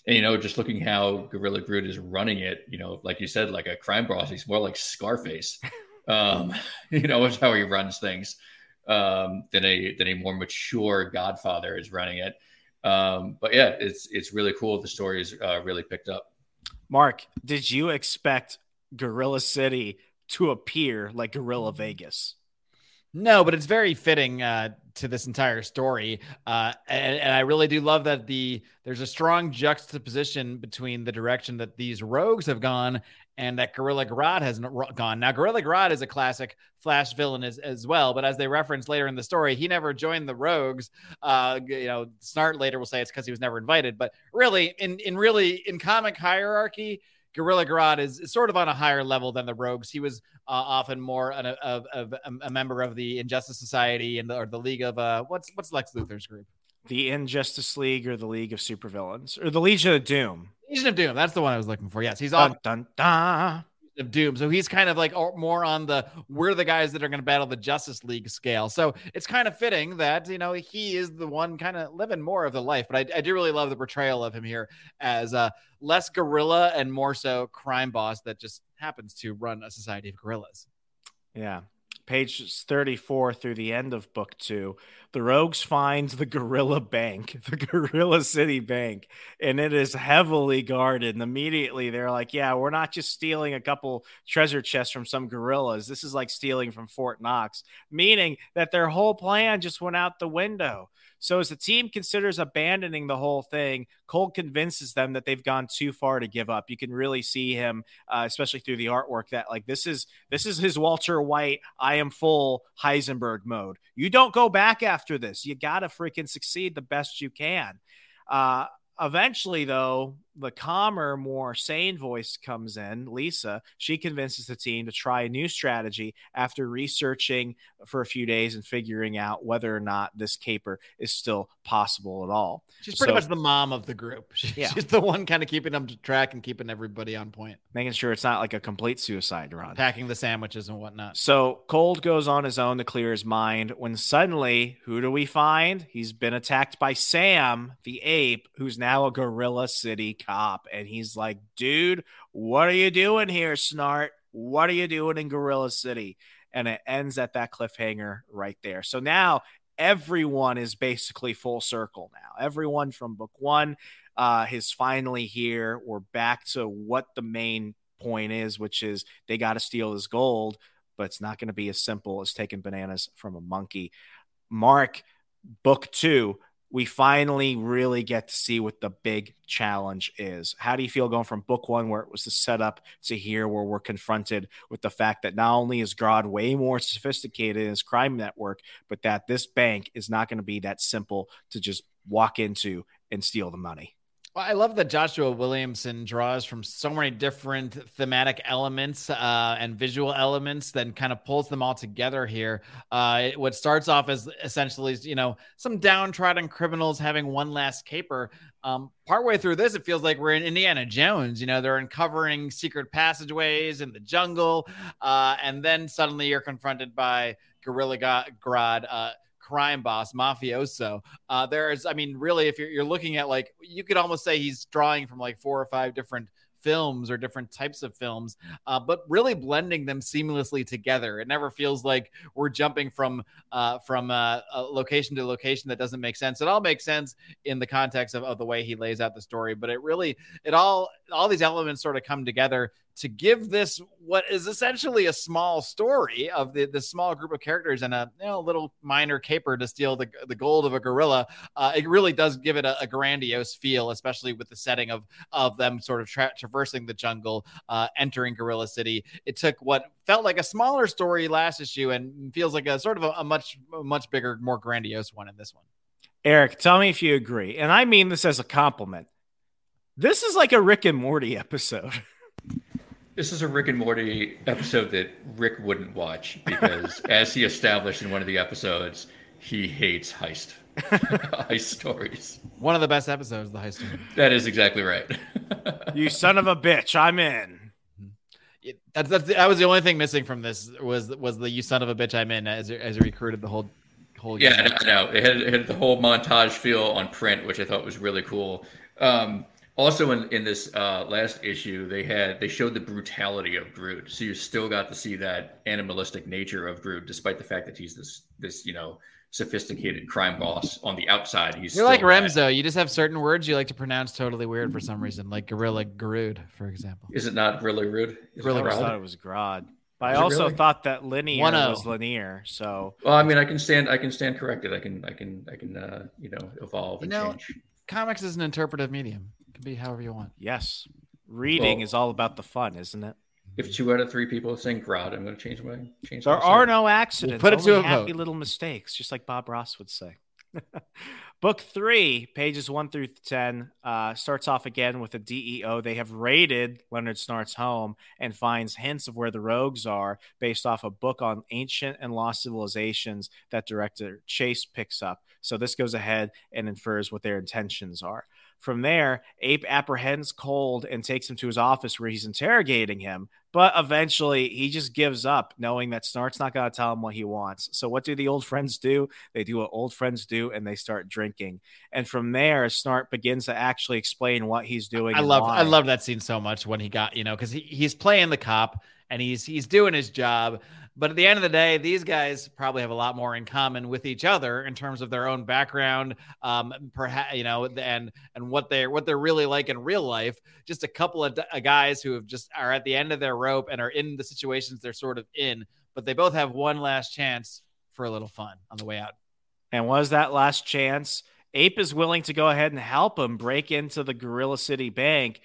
and you know, just looking how Gorilla Groot is running it, you know, like you said, like a crime boss, he's more like Scarface. Um, you know, is how he runs things um, than a than a more mature Godfather is running it. Um, but yeah, it's it's really cool. The story is uh, really picked up. Marc, did you expect Gorilla City to appear like Gorilla Vegas? No, but it's very fitting uh, to this entire story, uh, and, and, I really do love that the there's a strong juxtaposition between the direction that these rogues have gone and that Gorilla Grodd has gone. Now, Gorilla Grodd is a classic Flash villain as, as well, but as they reference later in the story, he never joined the Rogues. Uh, you know, Snart later will say it's because he was never invited, but really, in in really in comic hierarchy Gorilla Grodd is, is, sort of on a higher level than the Rogues. He was uh, often more an, of, of, um, a member of the Injustice Society and the, or the League of uh, what's what's Lex Luthor's group? The Injustice League or the League of Supervillains or the Legion of Doom. Legion of Doom. That's the one I was looking for. Yes, he's on. Dun, dun, dun of Doom. So he's kind of like more on the we're the guys that are going to battle the Justice League scale. So it's kind of fitting that you know he is the one kind of living more of the life. But I, I do really love the portrayal of him here as uh, less gorilla and more so crime boss that just happens to run a society of gorillas. Yeah, pages 34 through the end of book two, the rogues find the Gorilla Bank, the Gorilla City Bank, and it is heavily guarded. And immediately they're like, yeah, we're not just stealing a couple treasure chests from some gorillas. This is like stealing from Fort Knox, meaning that their whole plan just went out the window. So as the team considers abandoning the whole thing, Cold convinces them that they've gone too far to give up. You can really see him, uh, especially through the artwork, that like this is this is his Walter White, I am full Heisenberg mode. You don't go back after this. You got to freaking succeed the best you can. Uh, eventually, though, the calmer, more sane voice comes in, Lisa. She convinces the team to try a new strategy after researching for a few days and figuring out whether or not this caper is still possible at all. She's pretty so, much the mom of the group. She, yeah. She's the one kind of keeping them to track and keeping everybody on point, making sure it's not like a complete suicide run, packing the sandwiches and whatnot. So Cold goes on his own to clear his mind when suddenly, who do we find? He's been attacked by Sam, the ape, who's now a Gorilla City cop. And he's like, dude, what are you doing here, Snart? What are you doing in Gorilla City? And it ends at that cliffhanger right there. So now everyone is basically full circle now. Everyone from book one uh, is finally here. We're back to what the main point is, which is they got to steal this gold, but it's not going to be as simple as taking bananas from a monkey. Marc, book two, we finally really get to see what the big challenge is. How do you feel going from book one, where it was the setup, to here, where we're confronted with the fact that not only is Grodd way more sophisticated in his crime network, but that this bank is not going to be that simple to just walk into and steal the money? Well, I love that Joshua Williamson draws from so many different thematic elements uh, and visual elements, then kind of pulls them all together here. Uh, what starts off as essentially, you know, some downtrodden criminals having one last caper. Um, partway through this, it feels like we're in Indiana Jones. You know, they're uncovering secret passageways in the jungle, uh, and then suddenly you're confronted by Gorilla Grodd. Crime boss, mafioso. Uh, there's, I mean, really, if you're, you're looking at like, you could almost say he's drawing from like four or five different films or different types of films, uh, but really blending them seamlessly together. It never feels like we're jumping from uh, from uh, location to location that doesn't make sense. It all makes sense in the context of, of the way he lays out the story, but it really it all all these elements sort of come together to give this what is essentially a small story of the, the small group of characters and a you know, little minor caper to steal the, the gold of a gorilla. Uh, it really does give it a, a, grandiose feel, especially with the setting of of them sort of tra- traversing the jungle, uh, entering Gorilla City. It took what felt like a smaller story last issue and feels like a sort of a, a much much bigger, more grandiose one in this one. Eric, tell me if you agree, and I mean this as a compliment. This is like a Rick and Morty episode. This is a Rick and Morty episode that Rick wouldn't watch because, as he established in one of the episodes, he hates heist heist stories. One of the best episodes, the heist story. That is exactly right. you son of a bitch! I'm in. That's, that's that was the only thing missing from this was was the you son of a bitch I'm in as as he recruited the whole whole. Yeah, I know. It had, it had the whole montage feel on print, which I thought was really cool. Um, also, in, in this uh, last issue, they had they showed the brutality of Groot, so you still got to see that animalistic nature of Groot, despite the fact that he's this this you know sophisticated crime boss on the outside. He's You're like still that- Remso. You just have certain words you like to pronounce totally weird for some reason, like gorilla Garud, for example. Is it not really rude? Is it Really I thought it was Grodd. But I also really? thought that linear 1-0. was linear. So Well, I mean, I can stand. I can stand corrected. I can. I can. I can. Uh, you know, evolve You and know- change. Comics is an interpretive medium. It can be however you want. yes, reading Well- is all about the fun, isn't it? If two out of three people are saying Grodd, I'm going to change my change. There my are no accidents. put it to a happy vote. little mistakes, just like Bob Ross would say. Book three, pages one through ten, uh, starts off again with a DEO. They have raided Leonard Snart's home and finds hints of where the rogues are based off a book on ancient and lost civilizations that director Chase picks up. So this goes ahead and infers what their intentions are. From there, Ape apprehends Cold and takes him to his office where he's interrogating him. But eventually, he just gives up, knowing that Snart's not going to tell him what he wants. So, what do the old friends do? They do what old friends do, and they start drinking. And from there, Snart begins to actually explain what he's doing. I love. I love that scene so much when he got you know because he, he's playing the cop and he's he's doing his job, but at the end of the day, these guys probably have a lot more in common with each other in terms of their own background, um, perhaps you know, and and what they're what they're really like in real life. Just a couple of uh, guys who have just are at the end of their rope and are in the situations they're sort of in, but they both have one last chance for a little fun on the way out. And was that last chance? Ape is willing to go ahead and help him break into the Gorilla City Bank,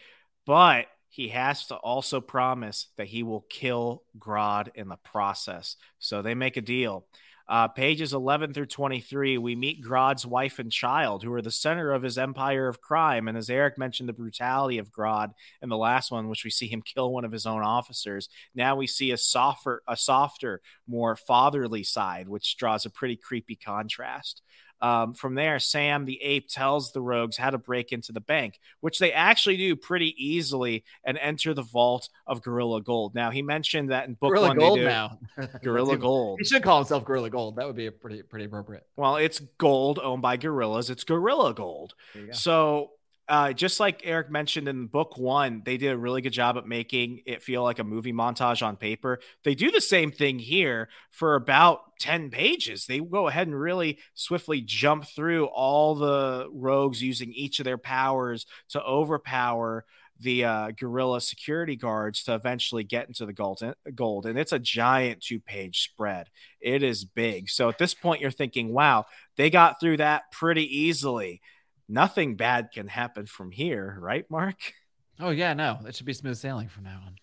but he has to also promise that he will kill Grodd in the process. So they make a deal. Uh, pages 11 through 23, we meet Grodd's wife and child, who are the center of his empire of crime. And as Eric mentioned, the brutality of Grodd in the last one, which we see him kill one of his own officers. Now we see a softer, a softer, more fatherly side, which draws a pretty creepy contrast. Um, from there, Sam the ape tells the rogues how to break into the bank, which they actually do pretty easily and enter the vault of Gorilla Gold. Now, he mentioned that in book Gorilla one, Gold now. Gorilla Gold. He should call himself Gorilla Gold. That would be a pretty pretty appropriate. Well, it's gold owned by gorillas. It's Gorilla Gold. Go. So, uh, just like Eric mentioned in book one, they did a really good job at making it feel like a movie montage on paper. They do the same thing here for about 10 pages. They go ahead and really swiftly jump through all the rogues using each of their powers to overpower the uh, gorilla security guards to eventually get into the gold. Gold, and it's a giant two-page spread. It is big. So at this point, you're thinking, "Wow, they got through that pretty easily." Nothing bad can happen from here, right, Marc? Oh yeah, no, it should be smooth sailing from now on.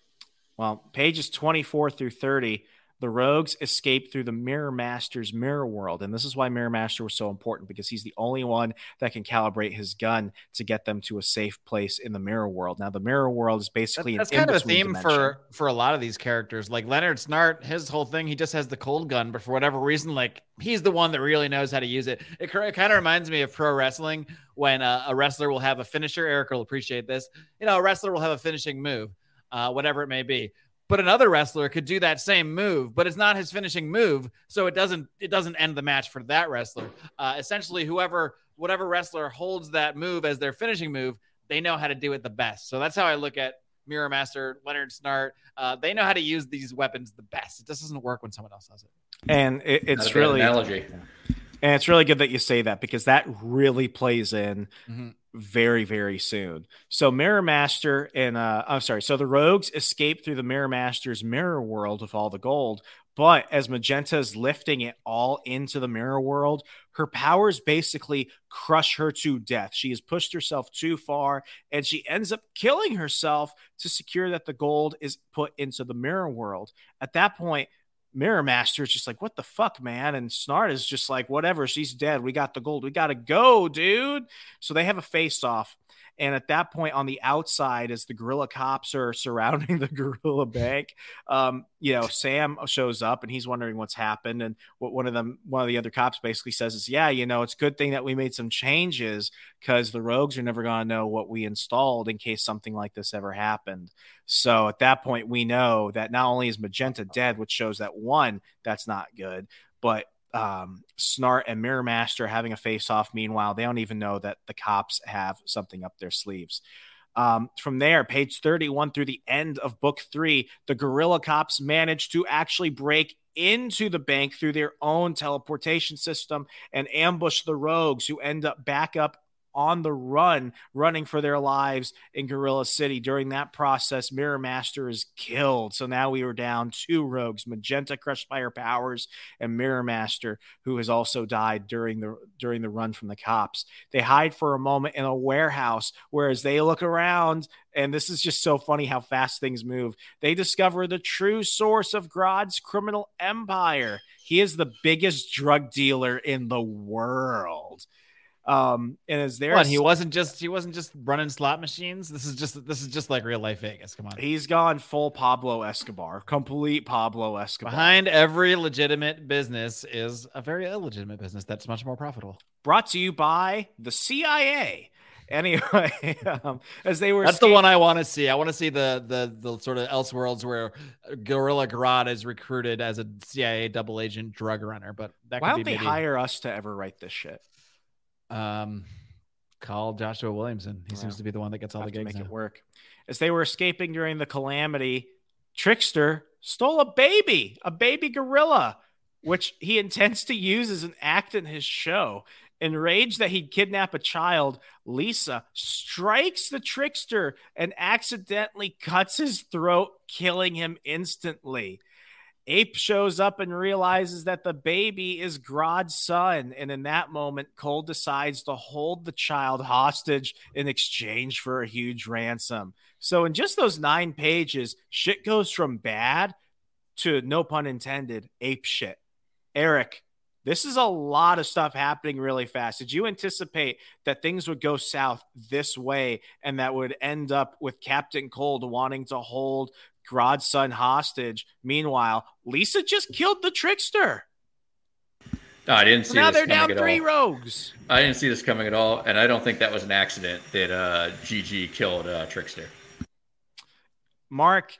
Well, pages 24 through 30, the rogues escape through the Mirror Master's mirror world. And this is why Mirror Master was so important because he's the only one that can calibrate his gun to get them to a safe place in the mirror world. Now, the mirror world is basically That's an kind of a theme dimension. for for a lot of these characters. Like Leonard Snart, his whole thing, he just has the cold gun, but for whatever reason, like he's the one that really knows how to use it. It, kind of reminds me of pro wrestling when uh, a wrestler will have a finisher. Eric will appreciate this. You know, a wrestler will have a finishing move, uh, whatever it may be. But another wrestler could do that same move, but it's not his finishing move, so it doesn't it doesn't end the match for that wrestler. Uh, essentially, whoever whatever wrestler holds that move as their finishing move, they know how to do it the best. So that's how I look at Mirror Master, Leonard Snart. Uh, they know how to use these weapons the best. It just doesn't work when someone else does it. And it, it's really analogy. And it's really good that you say that because that really plays in Mhm. very, very soon. So Mirror Master and uh I'm sorry, so the rogues escape through the Mirror Master's mirror world with all the gold. But as Magenta is lifting it all into the mirror world, her powers basically crush her to death. She has pushed herself too far and she ends up killing herself to secure that the gold is put into the mirror world. At that point, Mirror Master is just like, what the fuck, man? And Snart is just like, whatever, she's dead. We got the gold. We got to go, dude. So they have a face off. And at that point, on the outside, as the gorilla cops are surrounding the gorilla bank, um, you know, Sam shows up and he's wondering what's happened. And what one of them, one of the other cops basically says is, Yeah, you know, it's a good thing that we made some changes because the rogues are never going to know what we installed in case something like this ever happened. So at that point, we know that not only is Magenta dead, which shows that one, that's not good, but um, Snart and Mirror Master having a face off. Meanwhile, they don't even know that the cops have something up their sleeves. Um, from there, page 31 through the end of book three, the Gorilla Cops manage to actually break into the bank through their own teleportation system and ambush the rogues who end up back up on the run, running for their lives in Gorilla City. During that process, Mirror Master is killed. So now we were down two rogues, Magenta crushed by her powers, and Mirror Master, who has also died during the during the run from the cops. They hide for a moment in a warehouse, whereas they look around, and this is just so funny how fast things move. They discover the true source of Grodd's criminal empire. He is the biggest drug dealer in the world. Um, and is there, What, he wasn't just he wasn't just running slot machines. This is just this is just like real life Vegas. Come on. he's gone full Pablo Escobar, complete Pablo Escobar. Behind every legitimate business is a very illegitimate business that's much more profitable. Brought to you by the CIA. Anyway, um, as they were That's the one I want to see. I want to see the the the sort of Elseworlds where Gorilla Grodd is recruited as a CIA double agent drug runner. But that Why could don't be they maybe, hire us to ever write this shit? Um call Joshua Williamson. He seems to be the one that gets all Have the gigs. make now. it work. As they were escaping during the calamity, Trickster stole a baby, a baby gorilla, which he intends to use as an act in his show. Enraged that he'd kidnap a child, Lisa strikes the trickster and accidentally cuts his throat, killing him instantly. Ape shows up and realizes that the baby is Grodd's son. And in that moment, Cold decides to hold the child hostage in exchange for a huge ransom. So, in just those nine pages, shit goes from bad to no pun intended, ape shit. Eric, this is a lot of stuff happening really fast. Did you anticipate that things would go south this way and that would end up with Captain Cold wanting to hold Grodd's son hostage? Meanwhile, Lisa just killed the trickster. No, I didn't So see now this they're down coming three all. rogues. I didn't see this coming at all, and I don't think that was an accident that uh, GG killed uh, Trickster. Marc,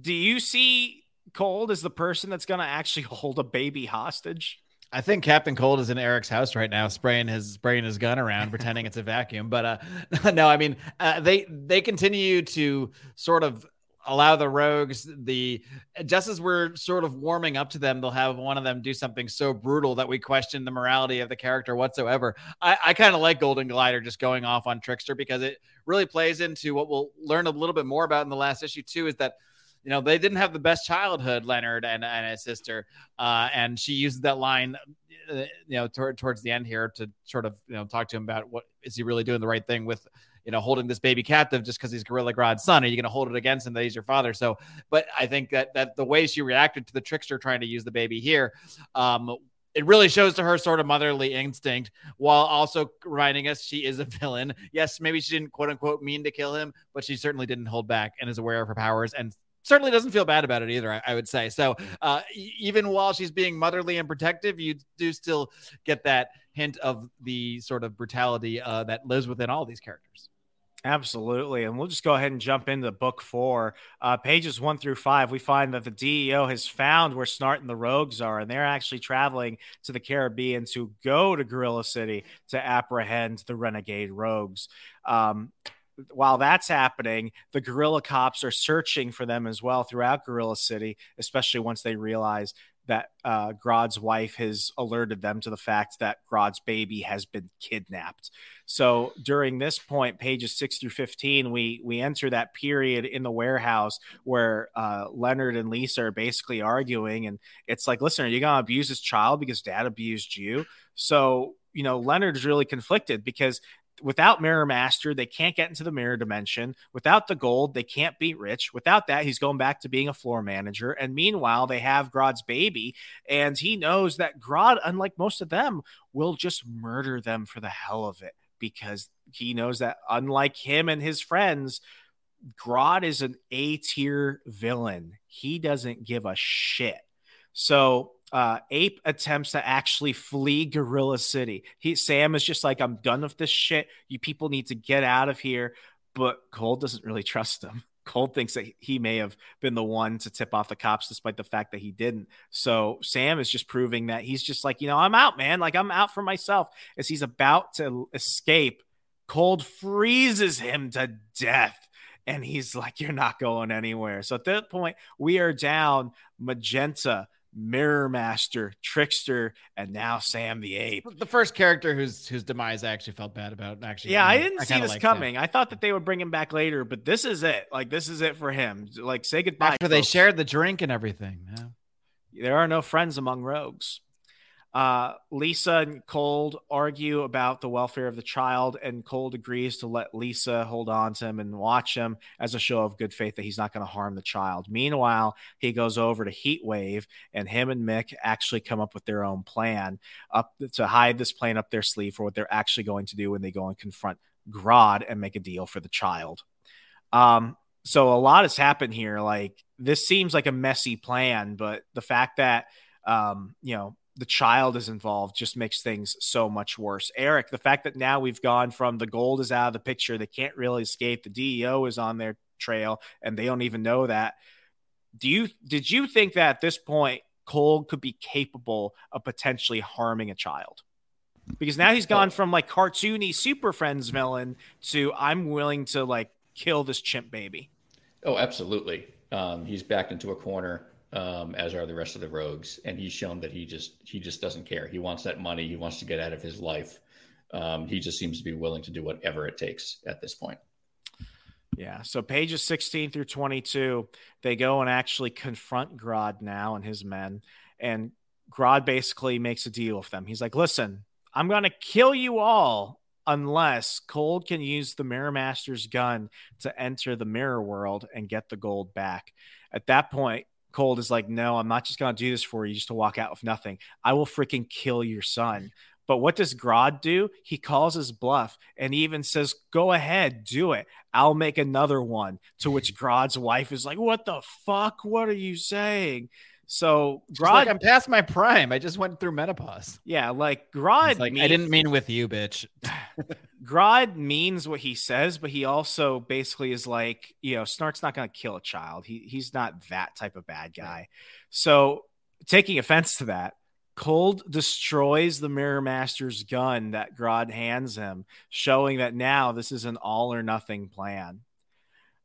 do you see Cold as the person that's going to actually hold a baby hostage? I think Captain Cold is in Eric's house right now, spraying his spraying his gun around, pretending it's a vacuum. But uh, no, I mean uh, they they continue to sort of allow the rogues the just as we're sort of warming up to them, they'll have one of them do something so brutal that we question the morality of the character whatsoever. I, I kind of like Golden Glider just going off on Trickster because it really plays into what we'll learn a little bit more about in the last issue too. Is that you know they didn't have the best childhood leonard and, and his sister uh, and she uses that line uh, you know tor- towards the end here to sort of you know talk to him about what is he really doing the right thing with you know holding this baby captive just because he's gorilla grodd's son are you going to hold it against him that he's your father so but i think that that the way she reacted to the trickster trying to use the baby here um it really shows to her sort of motherly instinct while also reminding us she is a villain. Yes, maybe she didn't quote unquote mean to kill him, but she certainly didn't hold back and is aware of her powers and certainly doesn't feel bad about it either, I, I would say. So uh, even while she's being motherly and protective, you do still get that hint of the sort of brutality uh, that lives within all these characters. Absolutely. And we'll just go ahead and jump into book four. Uh, pages one through five, we find that the DEO has found where Snart and the Rogues are, and they're actually traveling to the Caribbean to go to Gorilla City to apprehend the renegade rogues. Um, while that's happening, the gorilla cops are searching for them as well throughout Gorilla City, especially once they realize that uh, Grodd's wife has alerted them to the fact that Grodd's baby has been kidnapped. So during this point, pages six through fifteen, we we enter that period in the warehouse where uh, Leonard and Lisa are basically arguing, and it's like, listen, are you gonna abuse this child because Dad abused you? So you know, Leonard's really conflicted because without Mirror Master, they can't get into the mirror dimension. Without the gold, they can't beat Rich. Without that, he's going back to being a floor manager. And meanwhile, they have Grodd's baby, and he knows that Grodd, unlike most of them, will just murder them for the hell of it because he knows that unlike him and his friends, Grodd is an A tier villain. He doesn't give a shit. So uh, Ape attempts to actually flee Gorilla City. He Sam is just like, I'm done with this shit. You people need to get out of here. But Cold doesn't really trust him. Cold thinks that he may have been the one to tip off the cops, despite the fact that he didn't. So Sam is just proving that he's just like, you know, I'm out, man. Like I'm out for myself. As he's about to escape, Cold freezes him to death. And he's like, You're not going anywhere. So at that point, we are down Magenta, Mirror Master, Trickster, and now Sam the Ape. The first character whose whose demise I actually felt bad about. Actually, Yeah, I didn't see this liked him. coming. I thought that they would bring him back later, but this is it. Like this is it for him. Like say goodbye. After they shared the drink and everything. Yeah. there are no friends among rogues. Uh, Lisa and Cold argue about the welfare of the child, and Cold agrees to let Lisa hold on to him and watch him as a show of good faith that he's not going to harm the child. Meanwhile, he goes over to Heatwave, and him and Mick actually come up with their own plan up to hide this plan up their sleeve for what they're actually going to do when they go and confront Grodd and make a deal for the child. Um, so a lot has happened here. Like this seems like a messy plan, but the fact that um, you know the child is involved just makes things so much worse. Eric, the fact that now we've gone from the gold is out of the picture, they can't really escape. The DEO is on their trail, and they don't even know that. Do you did you think that at this point Cold could be capable of potentially harming a child? Because now he's gone from like cartoony Super Friends villain to I'm willing to like kill this chimp baby. Oh, absolutely. Um, he's backed into a corner, um, as are the rest of the rogues, and he's shown that he just he just doesn't care. He wants that money. He wants to get out of his life. Um, he just seems to be willing to do whatever it takes at this point. Yeah. So pages 16 through 22, they go and actually confront Grodd now and his men. And Grodd basically makes a deal with them. He's like, listen, I'm going to kill you all unless Cold can use the Mirror Master's gun to enter the mirror world and get the gold back. At that point, Cold is like, no, I'm not just going to do this for you just to walk out with nothing. I will freaking kill your son. But what does Grodd do? He calls his bluff and he even says, Go ahead, do it. I'll make another one. To which Grodd's wife is like, What the fuck? What are you saying? So She's Grodd, like, I'm past my prime. I just went through menopause. yeah, like Grodd, It's like, I didn't mean with you, bitch. Grodd means what he says, but he also basically is like, you know, Snart's not going to kill a child. He he's not that type of bad guy. So taking offense to that, Cold destroys the Mirror Master's gun that Grodd hands him, showing that now this is an all or nothing plan.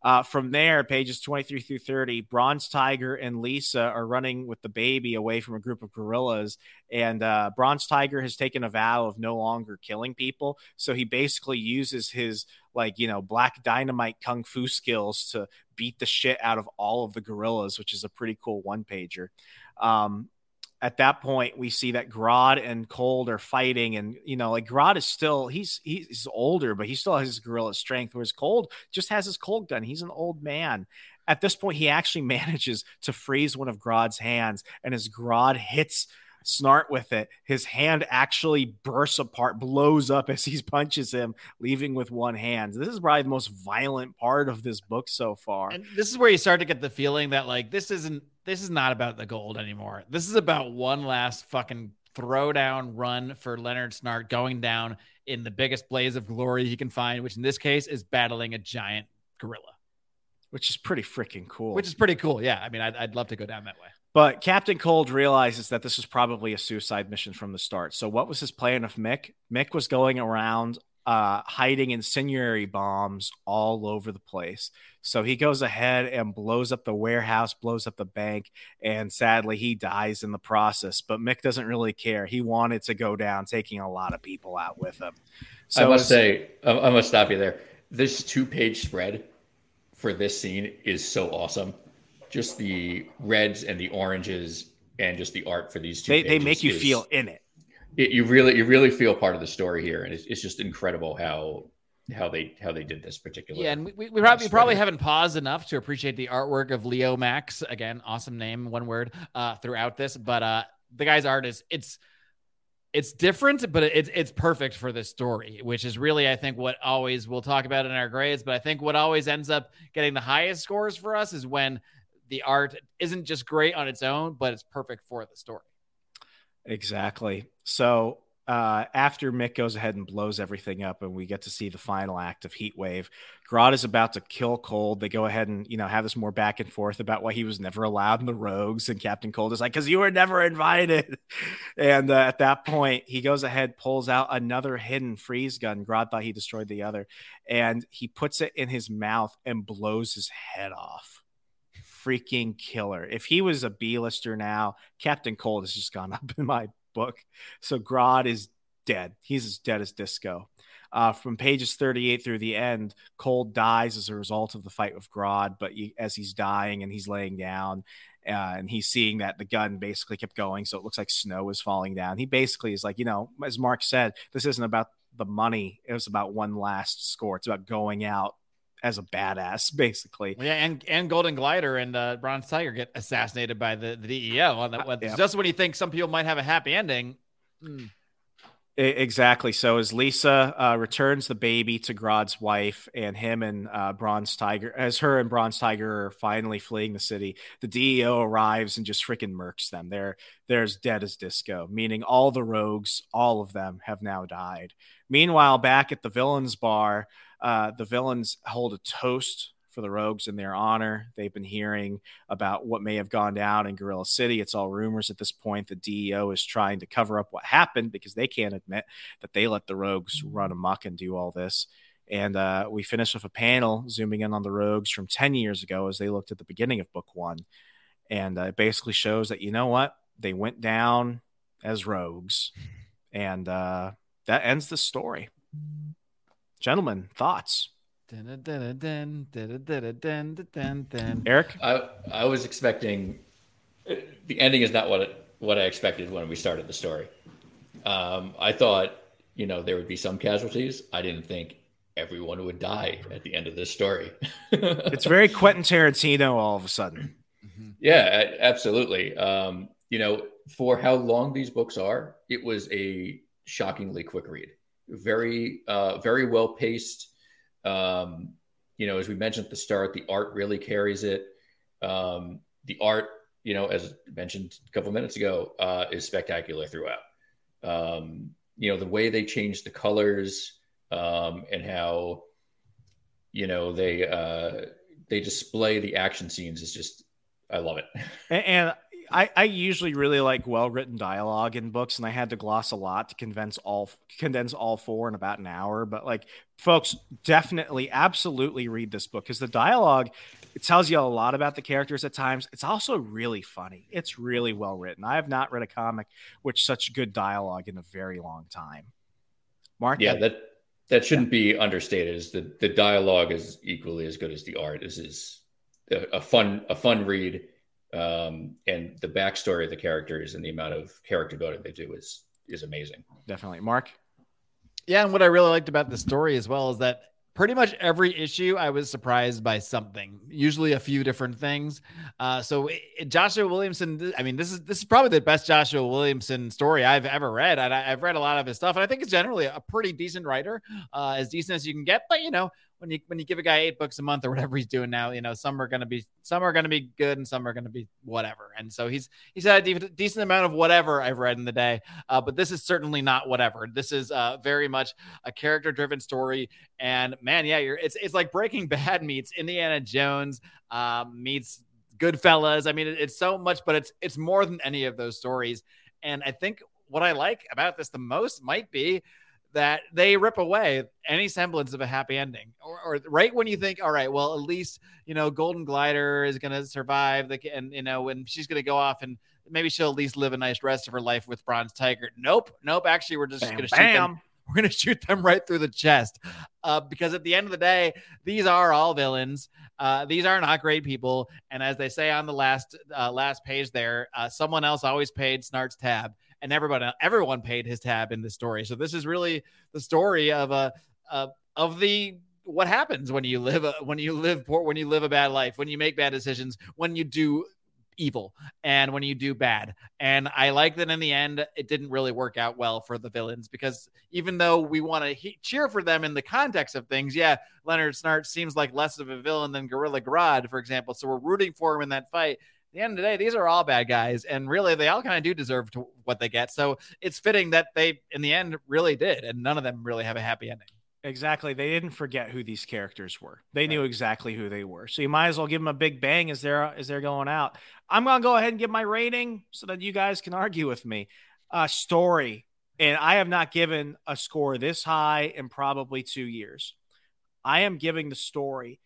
Uh, from there, pages 23 through 30, Bronze Tiger and Lisa are running with the baby away from a group of gorillas. And uh, Bronze Tiger has taken a vow of no longer killing people. So he basically uses his, like, you know, black dynamite kung fu skills to beat the shit out of all of the gorillas, which is a pretty cool one pager. Um, at that point, we see that Grodd and Cold are fighting, and you know, like Grodd is still he's he's older, but he still has his gorilla strength, whereas Cold just has his cold gun. He's an old man. At this point, he actually manages to freeze one of Grodd's hands, and as Grodd hits Snart with it, his hand actually bursts apart, blows up as he punches him, leaving with one hand. This is probably the most violent part of this book so far. And this is where you start to get the feeling that like this isn't this is not about the gold anymore. This is about one last fucking throwdown run for Leonard Snart going down in the biggest blaze of glory he can find, which in this case is battling a giant gorilla, which is pretty freaking cool. which is pretty cool. Yeah, I mean, I'd, I'd love to go down that way. But Captain Cold realizes that this was probably a suicide mission from the start. So, what was his plan of Mick? Mick was going around uh, hiding incendiary bombs all over the place. So, he goes ahead and blows up the warehouse, blows up the bank, and sadly, he dies in the process. But Mick doesn't really care. He wanted to go down, taking a lot of people out with him. I must say, I must stop you there. This two page spread for this scene is so awesome. Just the reds and the oranges and just the art for these two. they, they make you is- feel in it. It, you really you really feel part of the story here, and it's, it's just incredible how how they how they did this particular. Yeah, and we, we, we probably, Yes, probably haven't paused enough to appreciate the artwork of Leomacs. Again, awesome name, one word uh, throughout this. But uh, the guy's art is it's it's different, but it's it's perfect for this story, which is really I think what always we'll talk about in our grades. But I think what always ends up getting the highest scores for us is when the art isn't just great on its own, but it's perfect for the story. Exactly. So uh, after Mick goes ahead and blows everything up, and we get to see the final act of Heat Wave, Grodd is about to kill Cold. They go ahead and you know have this more back and forth about why he was never allowed in the Rogues, and Captain Cold is like, "Because you were never invited." And uh, at that point, he goes ahead, pulls out another hidden freeze gun. Grodd thought he destroyed the other, and he puts it in his mouth and blows his head off. freaking killer. If he was a B-lister now, Captain Cold has just gone up in my book. So Grodd is dead. He's as dead as disco. Uh, from pages 38 through the end, Cold dies as a result of the fight with Grodd. But he, as he's dying and he's laying down, uh, and he's seeing that the gun basically kept going, so it looks like snow is falling down. He basically is like, you know, as Marc said, this isn't about the money; it was about one last score. It's about going out as a badass, basically. Yeah, and and Golden Glider and uh, Bronze Tiger get assassinated by the, the DEO on that. Uh, yeah. Just when you think some people might have a happy ending. Mm. Exactly. So as Lisa uh, returns the baby to Grodd's wife, and him and uh, Bronze Tiger, as her and Bronze Tiger are finally fleeing the city, the DEO arrives and just freaking murks them. They're they're as dead as disco, meaning all the rogues, all of them, have now died. Meanwhile, back at the villains bar, uh, the villains hold a toast for the rogues in their honor. They've been hearing about what may have gone down in Gorilla City. It's all rumors at this point. The DEO is trying to cover up what happened because they can't admit that they let the rogues run amok and do all this. And uh, we finish with a panel zooming in on the rogues from 10 years ago as they looked at the beginning of book one. And uh, it basically shows that, you know what? They went down as rogues. And uh, that ends the story. Gentlemen, thoughts? Eric, I I was expecting the ending is not what it, what I expected when we started the story. Um, I thought you know there would be some casualties. I didn't think everyone would die at the end of this story. it's very Quentin Tarantino all of a sudden. Yeah, absolutely. Um, you know, for how long these books are, it was a shockingly quick read. Very, uh, very well paced um, you know, as we mentioned at the start, the art really carries it. Um, the art, you know, as mentioned a couple minutes ago, uh, is spectacular throughout. Um, you know, the way they change the colors um, and how, you know, they uh, they display the action scenes is just, I love it. And, I, I usually really like well written dialogue in books, and I had to gloss a lot to condense all condense all four in about an hour. But like, folks, definitely, absolutely read this book because the dialogue it tells you a lot about the characters at times. It's also really funny. It's really well written. I have not read a comic with such good dialogue in a very long time. Marc, yeah, that that shouldn't yeah. be understated. Is the the dialogue is equally as good as the art. This is a, a fun a fun read um, and the backstory of the characters and the amount of character building they do is is amazing. Definitely, Marc. Yeah, and what I really liked about the story as well is that pretty much every issue I was surprised by something, usually a few different things. Uh, so it, Joshua Williamson, I mean, this is this is probably the best Joshua Williamson story I've ever read. I, have read a lot of his stuff, and I think he's generally a pretty decent writer, uh, as decent as you can get. But you know, when you when you give a guy eight books a month or whatever he's doing now, you know, some are going to be some are going to be good and some are going to be whatever. And so he's he's had a de- decent amount of whatever I've read in the day, uh, but this is certainly not whatever. This is uh, very much a character driven story. And man, yeah, you're it's it's like Breaking Bad meets Indiana Jones um, meets Goodfellas. I mean, it, it's so much, but it's it's more than any of those stories. And I think what I like about this the most might be that they rip away any semblance of a happy ending. Or, or, right when you think all right well at least you know golden glider is going to survive the and you know when she's going to go off and maybe she'll at least live a nice rest of her life with bronze tiger. Nope. Nope. Actually we're just going to shoot them. we're going to shoot them right through the chest. Uh, because at the end of the day these are all villains. Uh, these are not great people. And as they say on the last uh, last page there uh, someone else always paid snart's tab and everybody everyone paid his tab in this story. So this is really the story of a uh, of the what happens when you live a, when you live poor, when you live a bad life, when you make bad decisions, when you do evil and when you do bad. And I like that in the end, it didn't really work out well for the villains because even though we want to he- cheer for them in the context of things, yeah, Leonard Snart seems like less of a villain than Gorilla Grodd, for example. So we're rooting for him in that fight the end of the day, these are all bad guys, and really, they all kind of do deserve to what they get. So it's fitting that they, in the end, really did, and none of them really have a happy ending. Exactly. They didn't forget who these characters were. They right. knew exactly who they were. So you might as well give them a big bang as they're as they're going out. I'm gonna go ahead and give my rating so that you guys can argue with me. Uh, story, and I have not given a score this high in probably two years. I am giving the story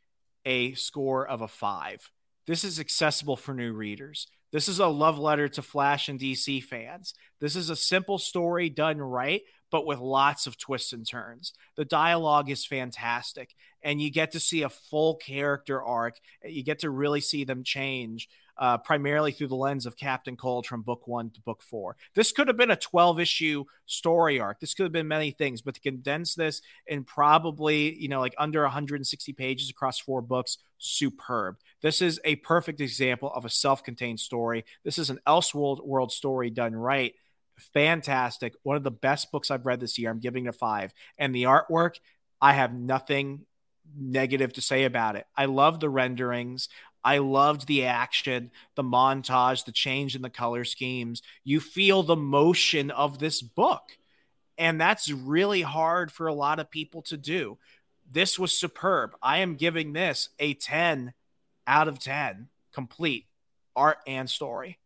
a score of a five this is accessible for new readers. This is a love letter to Flash and DC fans. This is a simple story done right, but with lots of twists and turns. The dialogue is fantastic, and you get to see a full character arc. You get to really see them change. Uh, primarily through the lens of Captain Cold from book one to book four. This could have been a 12 issue story arc. This could have been many things, but to condense this in probably, you know, like under 160 pages across four books, superb. This is a perfect example of a self contained story. This is an Elseworld world story done right. Fantastic. One of the best books I've read this year. I'm giving it a five. And the artwork, I have nothing negative to say about it. I love the renderings. I loved the action, the montage, the change in the color schemes. You feel the motion of this book. And that's really hard for a lot of people to do. This was superb. I am giving this a 10 out of 10, complete art and story.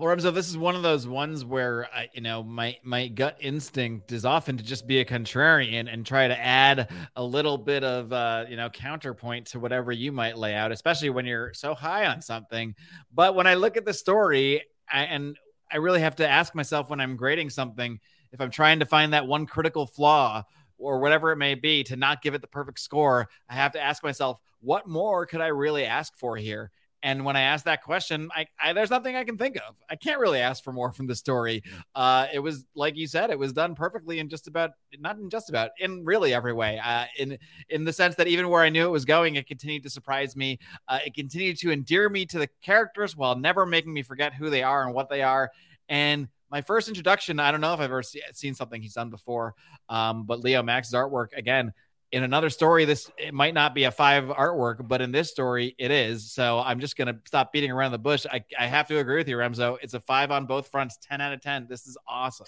Well, Remso, this is one of those ones where uh, you know my my gut instinct is often to just be a contrarian and try to add a little bit of uh, you know counterpoint to whatever you might lay out, especially when you're so high on something. But when I look at the story, I, and I really have to ask myself when I'm grading something if I'm trying to find that one critical flaw or whatever it may be to not give it the perfect score, I have to ask myself, what more could I really ask for here? And when I ask that question, I, I, there's nothing I can think of. I can't really ask for more from the story. Uh, it was like you said, it was done perfectly in just about, not in just about, in really every way. Uh, in in the sense that even where I knew it was going, it continued to surprise me. Uh, it continued to endear me to the characters while never making me forget who they are and what they are. And my first introduction, I don't know if I've ever see, seen something he's done before, um, but Leomacs's artwork again. In another story, this it might not be a five artwork, but in this story, it is. So I'm just gonna stop beating around the bush. I, I have to agree with you, Remso. It's a five on both fronts, ten out of ten. This is awesome.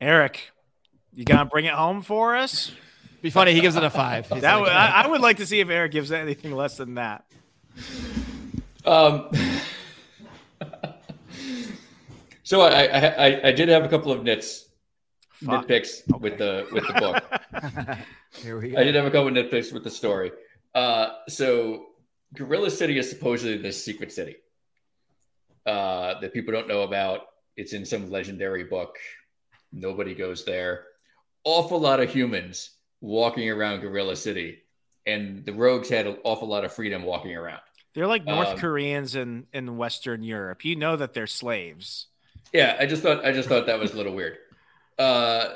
Eric, you gonna bring it home for us? Be funny. He gives it a five. He's that like, would, I, I would like to see if Eric gives anything less than that. Um, so I, I, I I did have a couple of nits Fuck. nitpicks with the with the book. Here we go. I did have a couple of nitpicks with the story. Uh, so Gorilla City is supposedly this secret city uh, that people don't know about. It's in some legendary book. Nobody goes there. Awful lot of humans walking around Gorilla City, and the rogues had an awful lot of freedom walking around. They're like North Um, Koreans in, in Western Europe. You know that they're slaves. Yeah, I just thought I just thought that was a little weird. Uh,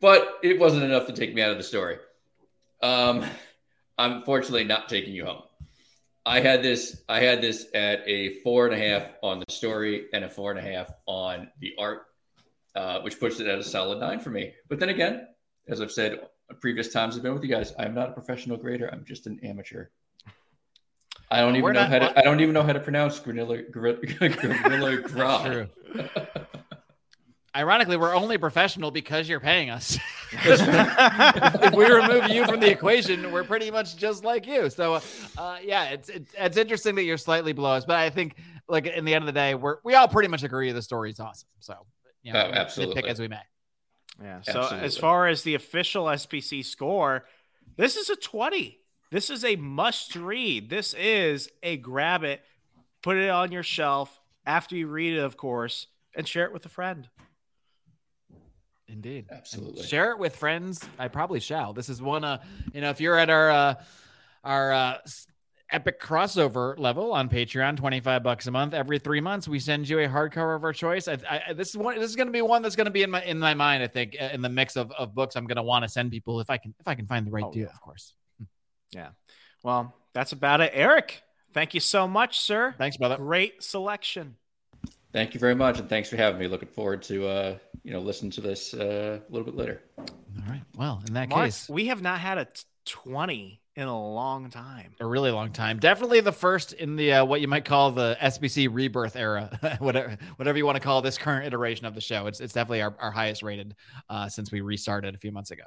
but it wasn't enough to take me out of the story. Um, I'm fortunately not taking you home. I had this I had this at a four and a half on the story and a four and a half on the art, uh, which puts it at a solid nine for me. But then again, as I've said previous times I've been with you guys, I'm not a professional grader. I'm just an amateur. I don't We're even know how to. I don't even know how to pronounce Gorilla Gorilla, gorilla Grodd. True. Ironically, we're only professional because you're paying us. if we remove you from the equation, we're pretty much just like you. So, uh, yeah, it's, it's it's interesting that you're slightly below us, but I think like in the end of the day, we're we all pretty much agree the story's awesome. So, you know, Oh, absolutely. pick as we may. Yeah. So Absolutely. as far as the official SPC score, this is a 20. This is a must read. This is a grab it, put it on your shelf after you read it, of course, and share it with a friend. Indeed. And Absolutely. Share it with friends. I probably shall. This is one, uh, you know, if you're at our, uh, our, uh, epic crossover level on Patreon, 25 bucks a month. Every three months, we send you a hardcover of our choice. I, I, this is one, this is going to be one that's going to be in my, in my mind. I think uh, in the mix of, of books, I'm going to want to send people if I can, if I can find the right Oh, deal, yeah. of course. Yeah. Well, that's about it. Eric, thank you so much, sir. Thanks, brother. Great selection. Thank you very much, and thanks for having me. Looking forward to uh, you know listen to this uh, a little bit later. All right. Well, in that Marc, case, we have not had a t- 20 in a long time. a really long time. Definitely the first in the uh, what you might call the SPC rebirth era, whatever whatever you want to call this current iteration of the show. It's it's definitely our, our highest rated uh, since we restarted a few months ago.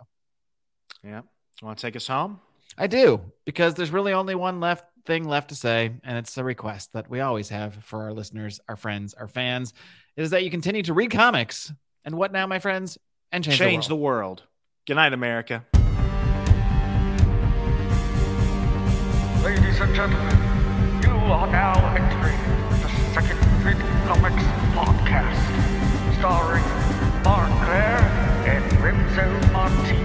Yeah. Want to take us home? I do because there's really only one left thing left to say, and it's a request that we always have for our listeners, our friends, our fans, is that you continue to read comics and what now, my friends, and change, Change, the world. the world. Good night, America. Ladies and gentlemen, you are now entering the Second Print Comics Podcast, starring Marc Claire and Remso Martinez.